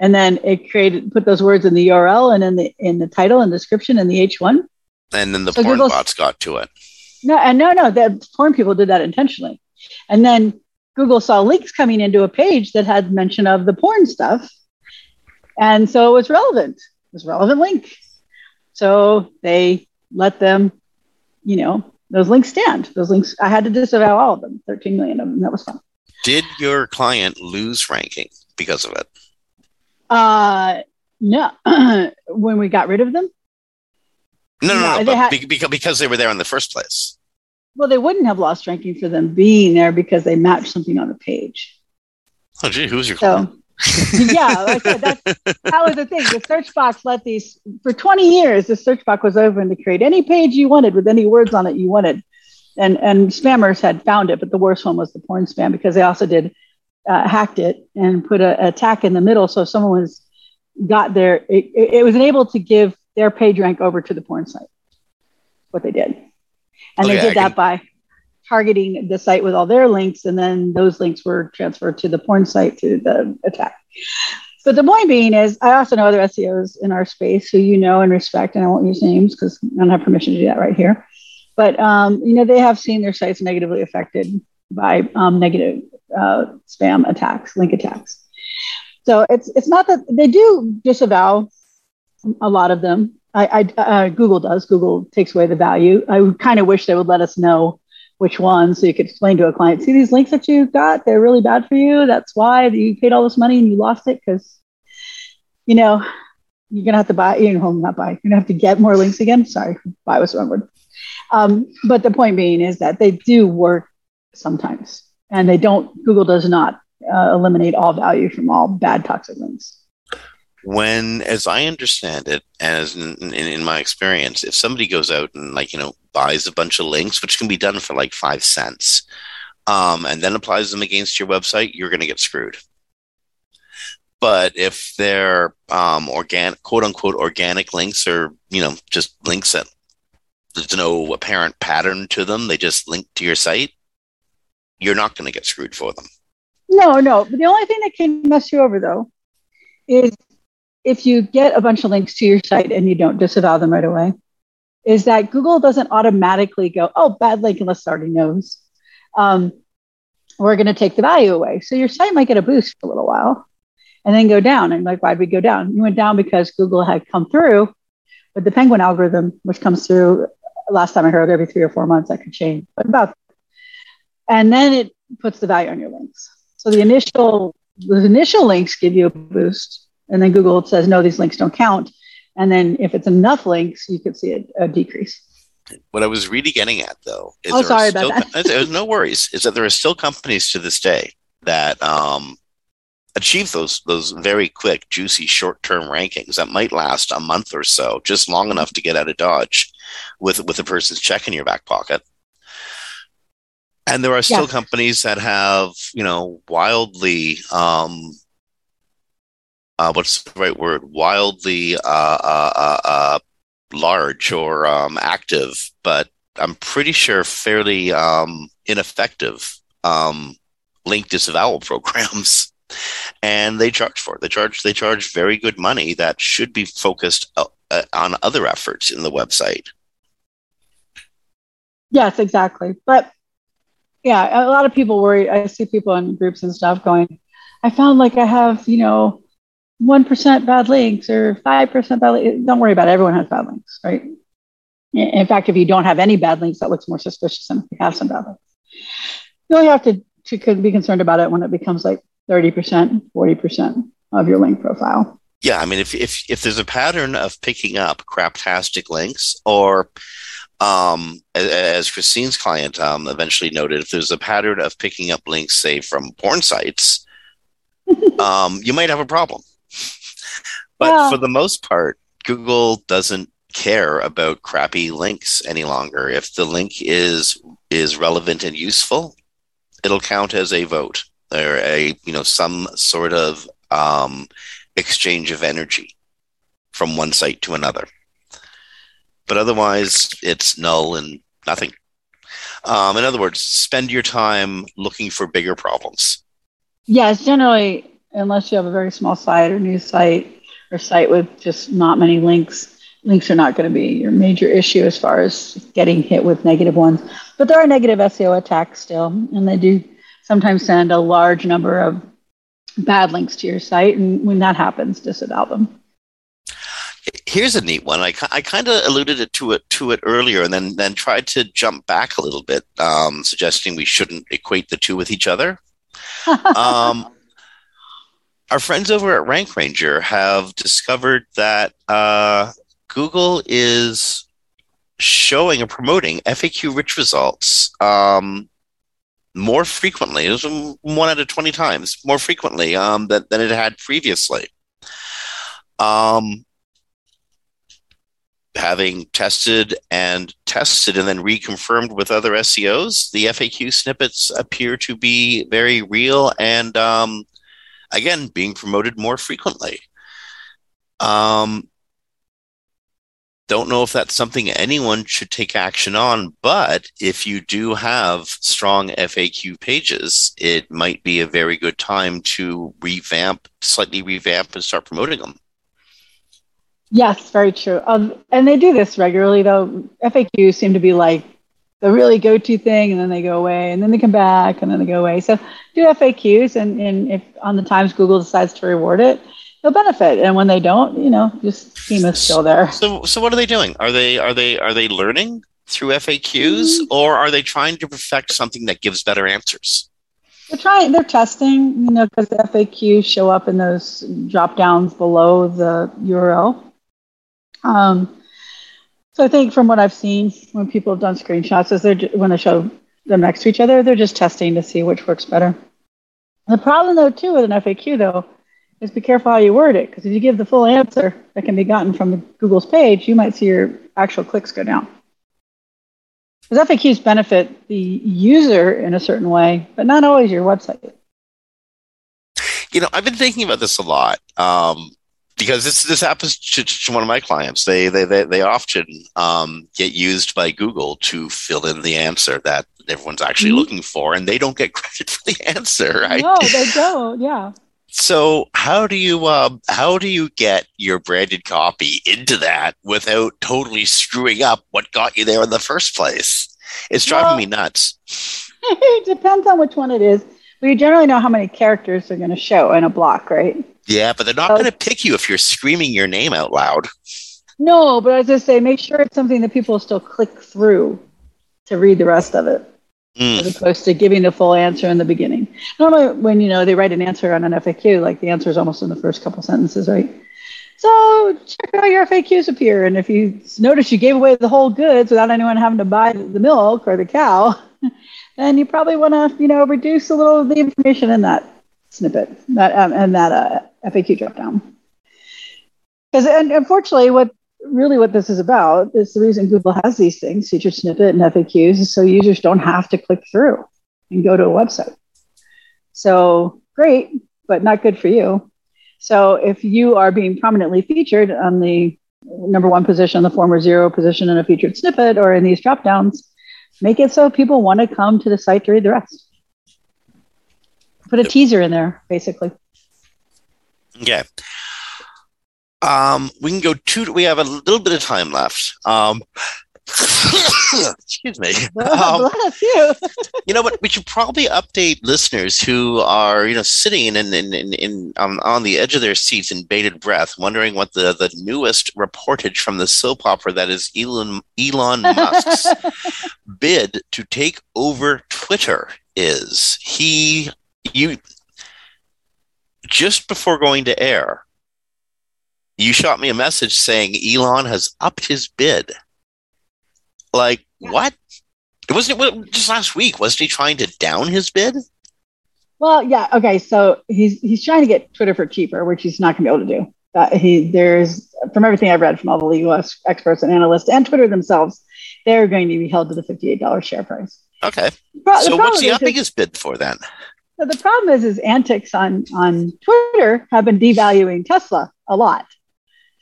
And then it created put those words in the URL and in the in the title and description and the H1. And then the so porn Google, bots got to it. No, and no, no, the porn people did that intentionally. And then Google saw links coming into a page that had mention of the porn stuff. And so it was relevant. It was relevant link. So they let them, you know, those links stand. Those links, I had to disavow all of them, 13 million of them. That was fun. Did your client lose ranking because of it? Uh, no. when we got rid of them? No, no, no. no had, because, because they were there in the first place. Well, they wouldn't have lost ranking for them being there because they matched something on the page. Oh, gee, who's your client? So, yeah, like said, that, that was the thing. The search box let these for 20 years. The search box was open to create any page you wanted with any words on it you wanted and and spammers had found it, but the worst one was the porn spam because they also did uh, hacked it and put a, a attack in the middle. So if someone was got there, it, it, was able to give their page rank over to the porn site. What they did, and okay, they did I that can... by targeting the site with all their links, and then those links were transferred to the porn site to the attack. But the point being is, I also know other SEOs in our space who you know and respect, and I won't use names because I don't have permission to do that right here. But um, you know, they have seen their sites negatively affected by um, negative uh, spam attacks, link attacks. So it's it's not that they do disavow a lot of them. I, I uh, Google does. Google takes away the value. I kind of wish they would let us know which ones so you could explain to a client. See these links that you got? They're really bad for you. That's why you paid all this money and you lost it because you know you're gonna have to buy. You know, not buy. You're gonna have to get more links again. Sorry, buy was the wrong word. Um, but the point being is that they do work sometimes, and they don't. Google does not uh, eliminate all value from all bad toxic links. When, as I understand it, as in, in, in my experience, if somebody goes out and like you know buys a bunch of links, which can be done for like five cents, um, and then applies them against your website, you're going to get screwed. But if they're um, organic, quote unquote, organic links, or you know, just links that there's no apparent pattern to them. They just link to your site. You're not going to get screwed for them. No, no. But the only thing that can mess you over, though, is if you get a bunch of links to your site and you don't disavow them right away, is that Google doesn't automatically go, oh, bad link, unless it already knows. Um, we're going to take the value away. So your site might get a boost for a little while and then go down. And like, why'd we go down? You went down because Google had come through with the Penguin algorithm, which comes through last time I heard every three or four months that could change, but about, and then it puts the value on your links. So the initial, the initial links give you a boost, and then Google says, no, these links don't count. And then if it's enough links, you could see a, a decrease. What I was really getting at, though, is oh, sorry about that. there's no worries. Is that there are still companies to this day that um, achieve those those very quick, juicy, short term rankings that might last a month or so, just long enough to get out of Dodge with with a person's check in your back pocket. And there are still yeah. companies that have, you know, wildly um, uh, what's the right word? Wildly uh, uh, uh, uh large or um, active, but I'm pretty sure fairly um, ineffective um, link disavowal programs and they charge for it. They charge they charge very good money that should be focused uh, uh, on other efforts in the website. Yes, exactly. But yeah, a lot of people worry. I see people in groups and stuff going, I found like I have, you know, 1% bad links or 5% bad links. Don't worry about it. Everyone has bad links, right? In fact, if you don't have any bad links, that looks more suspicious than if you have some bad links. You only have to, to be concerned about it when it becomes like 30%, 40% of your link profile. Yeah, I mean, if, if, if there's a pattern of picking up craptastic links or um, as Christine's client um, eventually noted, if there's a pattern of picking up links, say from porn sites, um, you might have a problem. But yeah. for the most part, Google doesn't care about crappy links any longer. If the link is is relevant and useful, it'll count as a vote or a you know some sort of um, exchange of energy from one site to another. But otherwise, it's null and nothing. Um, in other words, spend your time looking for bigger problems. Yes, generally, unless you have a very small site or news site or site with just not many links, links are not going to be your major issue as far as getting hit with negative ones. But there are negative SEO attacks still, and they do sometimes send a large number of bad links to your site. And when that happens, disavow them. Here's a neat one. I, I kind of alluded it to it to it earlier, and then then tried to jump back a little bit, um, suggesting we shouldn't equate the two with each other. um, our friends over at Rank Ranger have discovered that uh, Google is showing or promoting FAQ rich results um, more frequently. It was one out of 20 times more frequently um, than, than it had previously. Um, having tested and tested and then reconfirmed with other SEOs, the FAQ snippets appear to be very real and, um, again, being promoted more frequently. Um, don't know if that's something anyone should take action on, but if you do have strong FAQ pages, it might be a very good time to revamp, slightly revamp, and start promoting them. Yes, very true. Um, and they do this regularly, though. FAQs seem to be like the really go-to thing, and then they go away, and then they come back, and then they go away. So do FAQs, and, and if on the times Google decides to reward it, they'll benefit. And when they don't, you know, just schema's still there. So, so what are they doing? Are they are they are they learning through FAQs, mm-hmm. or are they trying to perfect something that gives better answers? They're trying. They're testing. You know, because the FAQs show up in those drop downs below the URL. Um, so I think from what I've seen, when people have done screenshots, is they're when they show them next to each other, they're just testing to see which works better. The problem, though, too, with an FAQ, though, is be careful how you word it because if you give the full answer that can be gotten from Google's page, you might see your actual clicks go down. Because FAQs benefit the user in a certain way, but not always your website. You know, I've been thinking about this a lot um, because this this happens to, to, one of my clients. They they they, they often um, get used by Google to fill in the answer that everyone's actually mm-hmm. looking for, and they don't get credit for the answer, right? No, they don't. Yeah. So how do you uh, how do you get your branded copy into that without totally screwing up what got you there in the first place? It's driving well, me nuts. it depends on which one it is. But you generally know how many characters they're going to show in a block, right? Yeah, but they're not going to pick you if you're screaming your name out loud. No, but as I say, make sure it's something that people still click through to read the rest of it mm. as opposed to giving the full answer in the beginning. Normally, when you know they write an answer on an FAQ, like the answer is almost in the first couple sentences, right? So check out your FAQs appear, and if you notice you gave away the whole goods without anyone having to buy the milk or the cow, then you probably want to you know reduce a little of the information in that snippet that um, and that uh, FAQ dropdown. Because and unfortunately, what really what this is about is the reason Google has these things, featured snippet and FAQs, is so users don't have to click through and go to a website. So great, but not good for you. So if you are being prominently featured on the number one position, the former zero position in a featured snippet or in these drop downs, make it so people want to come to the site to read the rest. Put a yep. teaser in there, basically. Yeah. Um, we can go two. We have a little bit of time left. Um, Excuse me. Um, Bless you. you know what? We should probably update listeners who are, you know, sitting in, in, in, in um, on the edge of their seats in bated breath, wondering what the, the newest reportage from the soap opera that is Elon Elon Musk's bid to take over Twitter is. He you just before going to air, you shot me a message saying Elon has upped his bid. Like yeah. what? It wasn't it just last week. Wasn't he trying to down his bid? Well, yeah. Okay, so he's he's trying to get Twitter for cheaper, which he's not going to be able to do. Uh, he there's from everything I've read from all the legal experts and analysts and Twitter themselves, they're going to be held to the fifty-eight dollars share price. Okay. Pro- so what's he upping his bid for then? So the problem is is antics on on Twitter have been devaluing Tesla a lot.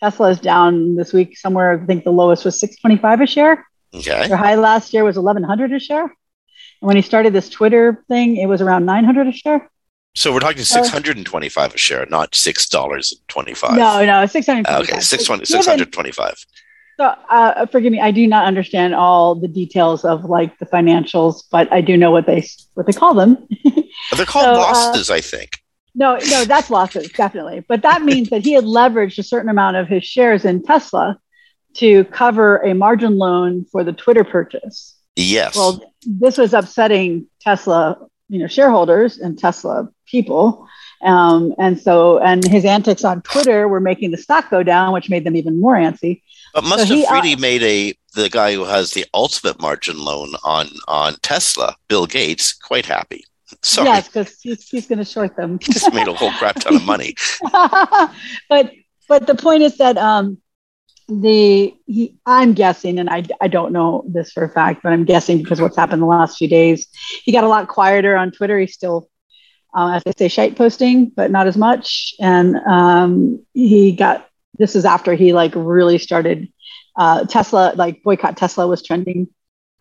Tesla is down this week somewhere. I think the lowest was six twenty-five a share. Okay. Their high last year was 1100 a share. And when he started this Twitter thing, it was around 900 a share. So we're talking 625 a share, not $6.25. No, no, 625. Okay, 620, 625. So uh, forgive me, I do not understand all the details of like the financials, but I do know what they what they call them. They're called so, uh, losses, uh, I think. No, no, that's losses, definitely. But that means that he had leveraged a certain amount of his shares in Tesla to cover a margin loan for the Twitter purchase. Yes. Well, this was upsetting Tesla, you know, shareholders and Tesla people. Um, and so, and his antics on Twitter were making the stock go down, which made them even more antsy. But Musk so uh, made a the guy who has the ultimate margin loan on on Tesla, Bill Gates, quite happy. Sorry. Yes, because he's, he's going to short them. he Just made a whole crap ton of money. but but the point is that um, the he, I'm guessing, and I, I don't know this for a fact, but I'm guessing because what's happened the last few days, he got a lot quieter on Twitter. He's still, uh, as they say, shite posting, but not as much. And um, he got this is after he like really started uh, Tesla, like boycott Tesla was trending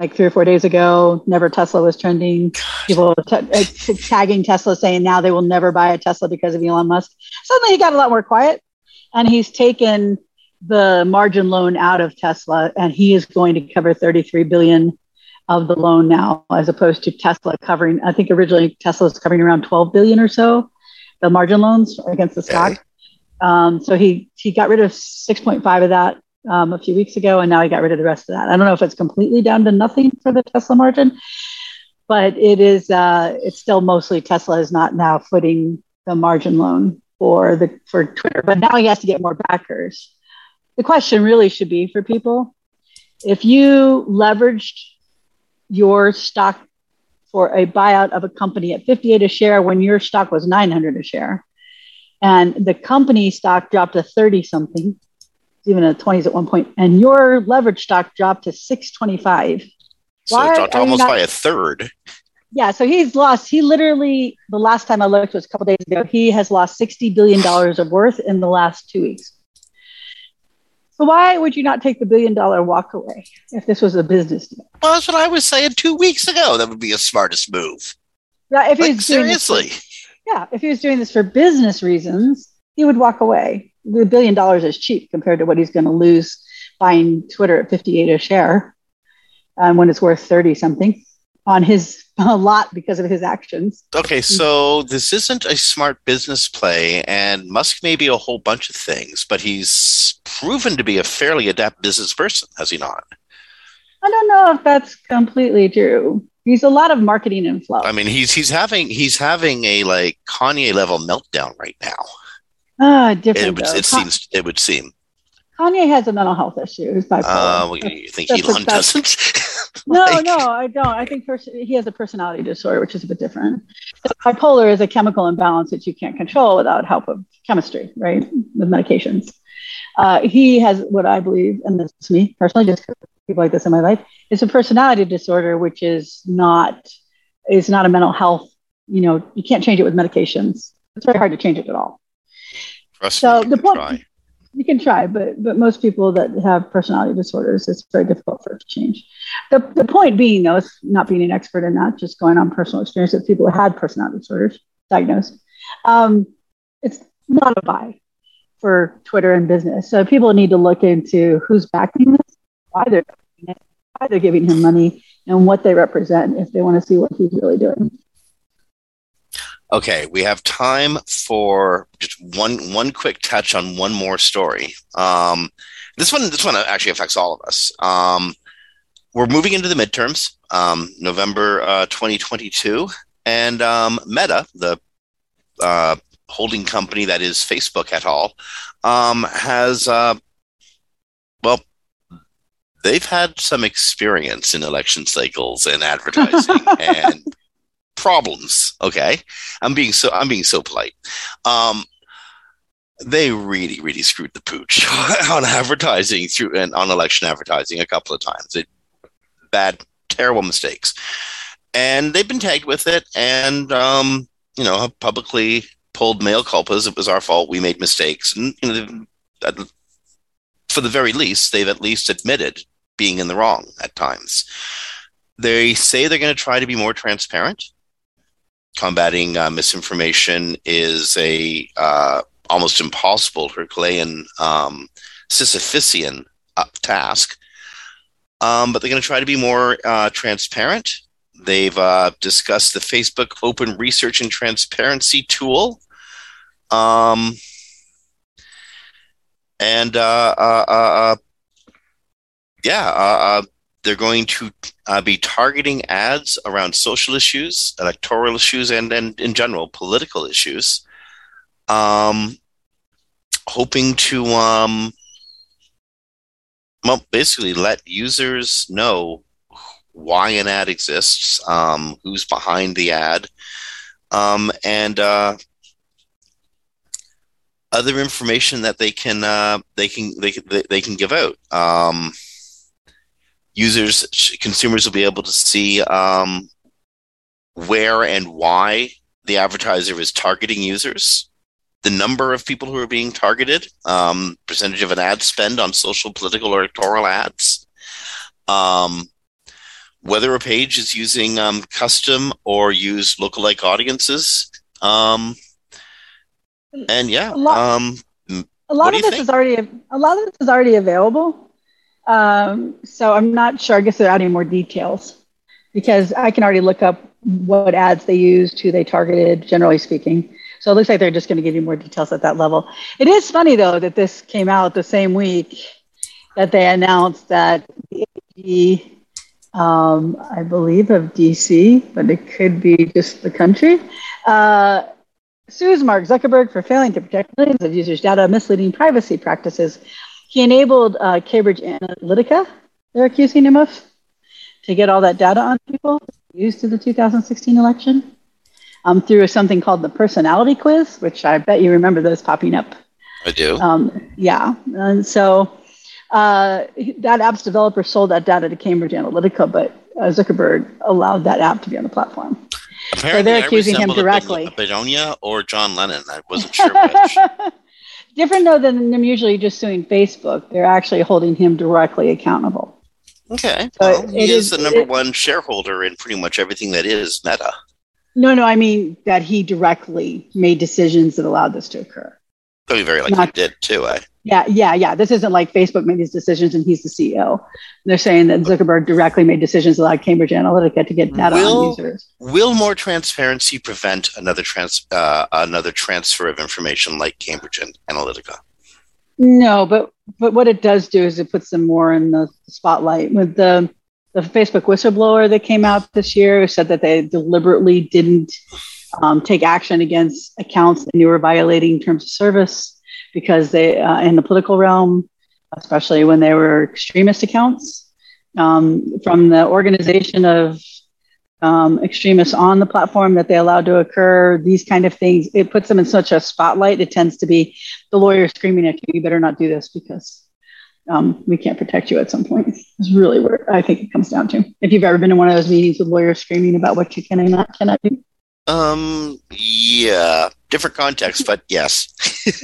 like three or four days ago. Never Tesla was trending. People t- uh, tagging Tesla saying now they will never buy a Tesla because of Elon Musk. Suddenly he got a lot more quiet, and he's taken the margin loan out of Tesla, and he is going to cover 33 billion of the loan now, as opposed to Tesla covering. I think originally Tesla was covering around 12 billion or so, the margin loans against the stock. Okay. Um, so he he got rid of 6.5 of that um, a few weeks ago, and now he got rid of the rest of that. I don't know if it's completely down to nothing for the Tesla margin, but it is. Uh, it's still mostly Tesla is not now footing the margin loan for the for Twitter, but now he has to get more backers the question really should be for people if you leveraged your stock for a buyout of a company at 58 a share when your stock was 900 a share and the company stock dropped to 30 something even in the 20s at one point and your leverage stock dropped to 625 so Why it dropped almost not, by a third yeah so he's lost he literally the last time i looked was a couple days ago he has lost 60 billion dollars of worth in the last two weeks so why would you not take the billion dollar walk away if this was a business deal? Well, that's what I was saying two weeks ago. That would be a smartest move. Yeah, if like, seriously. Yeah, if he was doing this for business reasons, he would walk away. The billion dollars is cheap compared to what he's going to lose buying Twitter at 58 a share um, when it's worth 30 something on his a lot because of his actions. Okay, so this isn't a smart business play, and Musk may be a whole bunch of things, but he's proven to be a fairly adept business person, has he not? I don't know if that's completely true. He's a lot of marketing and flow. I mean, he's he's having he's having a like Kanye level meltdown right now. Ah, different. It, would, it seems it would seem. Kanye has a mental health issue. He's bipolar. Uh, well, you think that's Elon doesn't? no, like... no, I don't. I think pers- he has a personality disorder, which is a bit different. Bipolar is a chemical imbalance that you can't control without help of chemistry, right? With medications. Uh, he has what I believe, and this is me personally, just people like this in my life, is a personality disorder, which is not is not a mental health. You know, you can't change it with medications. It's very hard to change it at all. Trust so the point, try you can try, but but most people that have personality disorders, it's very difficult for it to change. The, the point being, though, is not being an expert in that, just going on personal experience with people who had personality disorders diagnosed. Um, it's not a buy for Twitter and business. So people need to look into who's backing this, why they're doing it, why they're giving him money and what they represent if they want to see what he's really doing. Okay, we have time for just one one quick touch on one more story. Um, this one this one actually affects all of us. Um, we're moving into the midterms, um, November uh, 2022, and um, Meta, the uh, holding company that is Facebook et al., um, has uh, well, they've had some experience in election cycles and advertising and problems. Okay, I'm being so I'm being so polite. Um, they really, really screwed the pooch on advertising through and on election advertising a couple of times. It, bad, terrible mistakes, and they've been tagged with it, and um, you know, have publicly pulled mea culpas. It was our fault. We made mistakes, and you know, for the very least, they've at least admitted being in the wrong at times. They say they're going to try to be more transparent combating uh, misinformation is a uh, almost impossible Herculean um, Sisyphusian uh, task. Um, but they're going to try to be more uh, transparent. They've uh, discussed the Facebook Open Research and Transparency tool. Um, and uh, yeah, they're going to uh, be targeting ads around social issues, electoral issues, and, and in general, political issues. Um, hoping to, um, well, basically let users know why an ad exists, um, who's behind the ad, um, and uh, other information that they can uh, they can they, they can give out. Um, users, consumers will be able to see um, where and why the advertiser is targeting users, the number of people who are being targeted, um, percentage of an ad spend on social, political, or electoral ads, um, whether a page is using um, custom or use lookalike audiences. Um, and yeah, a lot, um, a lot of this think? is already a lot of this is already available. Um, so I'm not sure. I guess they're adding more details because I can already look up what ads they used, who they targeted, generally speaking. So it looks like they're just going to give you more details at that level. It is funny though that this came out the same week that they announced that the AG, um, I believe of DC, but it could be just the country, uh, sues Mark Zuckerberg for failing to protect millions of users' data, misleading privacy practices he enabled uh, Cambridge Analytica, they're accusing him of, to get all that data on people used in the 2016 election um, through something called the personality quiz, which I bet you remember those popping up. I do. Um, yeah. And so uh, that app's developer sold that data to Cambridge Analytica, but uh, Zuckerberg allowed that app to be on the platform. Apparently, so they're accusing him directly. Begonia or John Lennon. I wasn't sure which. different though than them usually just suing Facebook. They're actually holding him directly accountable. Okay. So well, he is, is, the number it, one shareholder in pretty much everything that is Meta. No, no, I mean that he directly made decisions that allowed this to occur. So he very likely Not, did too, eh? Yeah, yeah, yeah. This isn't like Facebook made these decisions and he's the CEO. They're saying that Zuckerberg directly made decisions that allowed Cambridge Analytica to get data will, on users. Will more transparency prevent another trans uh, another transfer of information like Cambridge Analytica? No, but but what it does do is it puts them more in the spotlight. With the the Facebook whistleblower that came out this year, who said that they deliberately didn't um, take action against accounts that knew were violating terms of service because they, uh, in the political realm, especially when they were extremist accounts, um, from the organization of um, extremists on the platform that they allowed to occur, these kind of things, it puts them in such a spotlight. It tends to be the lawyer screaming at you, you better not do this because um, we can't protect you at some point. It's really where I think it comes down to. If you've ever been in one of those meetings with lawyers screaming about what you can and not cannot do. Um, yeah, different context, but yes.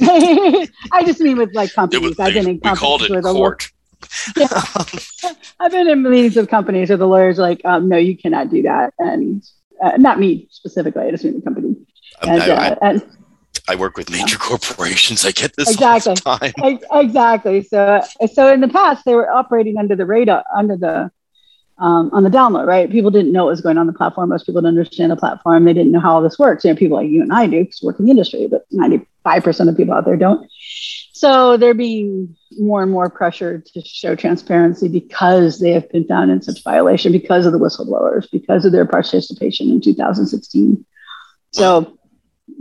I just mean with like companies. I've been in companies called it where the court. yeah. I've been in meetings with companies where the lawyers like, um, no, you cannot do that, and uh, not me specifically. I just mean the company. Um, and, I, uh, I, and, I, work with major yeah. corporations. I get this exactly. time. Exactly. So, so in the past, they were operating under the radar, under the um, on the download, right? People didn't know what was going on the platform. Most people didn't understand the platform. They didn't know how all this works. You know, people like you and I do because we work in the industry, but 95% of people out there don't. So they're being more and more pressured to show transparency because they have been found in such violation because of the whistleblowers, because of their participation in 2016. So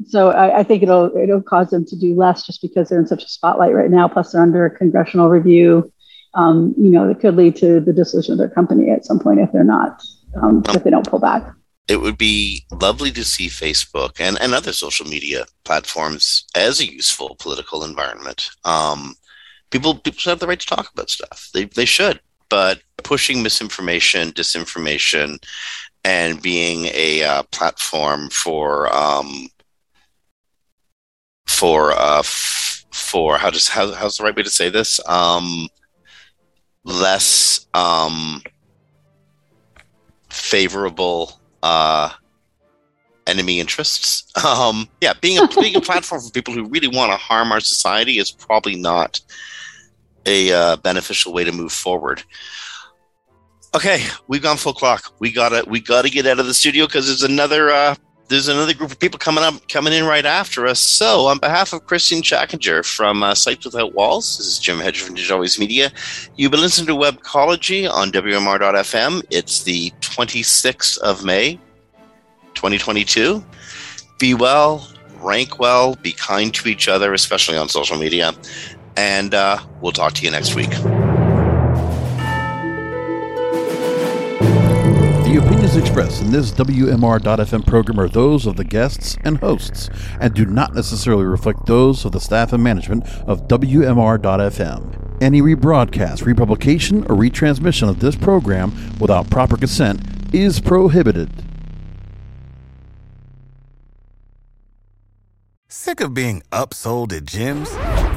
so I, I, think it'll it'll cause them to do less just because they're in such a spotlight right now. Plus, they're under congressional review um, you know, it could lead to the dissolution of their company at some point if they're not, um, if they don't pull back. It would be lovely to see Facebook and, and other social media platforms as a useful political environment. Um, people people should have the right to talk about stuff. They they should, but pushing misinformation, disinformation, and being a uh, platform for um, for uh, f- for how does how, how's the right way to say this um, less um, favorable uh, enemy interests. Um, yeah, being a being a platform for people who really want to harm our society is probably not a uh, beneficial way to move forward. Okay, we've gone full clock. We gotta we gotta get out of the studio because there's another uh, there's another group of people coming up, coming in right after us. So, on behalf of Christine Schachinger from uh, Sites Without Walls, this is Jim Hedger from Digital Always Media. You've been listening to Webcology on WMR.fm. It's the 26th of May, 2022. Be well, rank well, be kind to each other, especially on social media. And uh, we'll talk to you next week. Expressed in this WMR.FM program are those of the guests and hosts and do not necessarily reflect those of the staff and management of WMR.FM. Any rebroadcast, republication, or retransmission of this program without proper consent is prohibited. Sick of being upsold at gyms?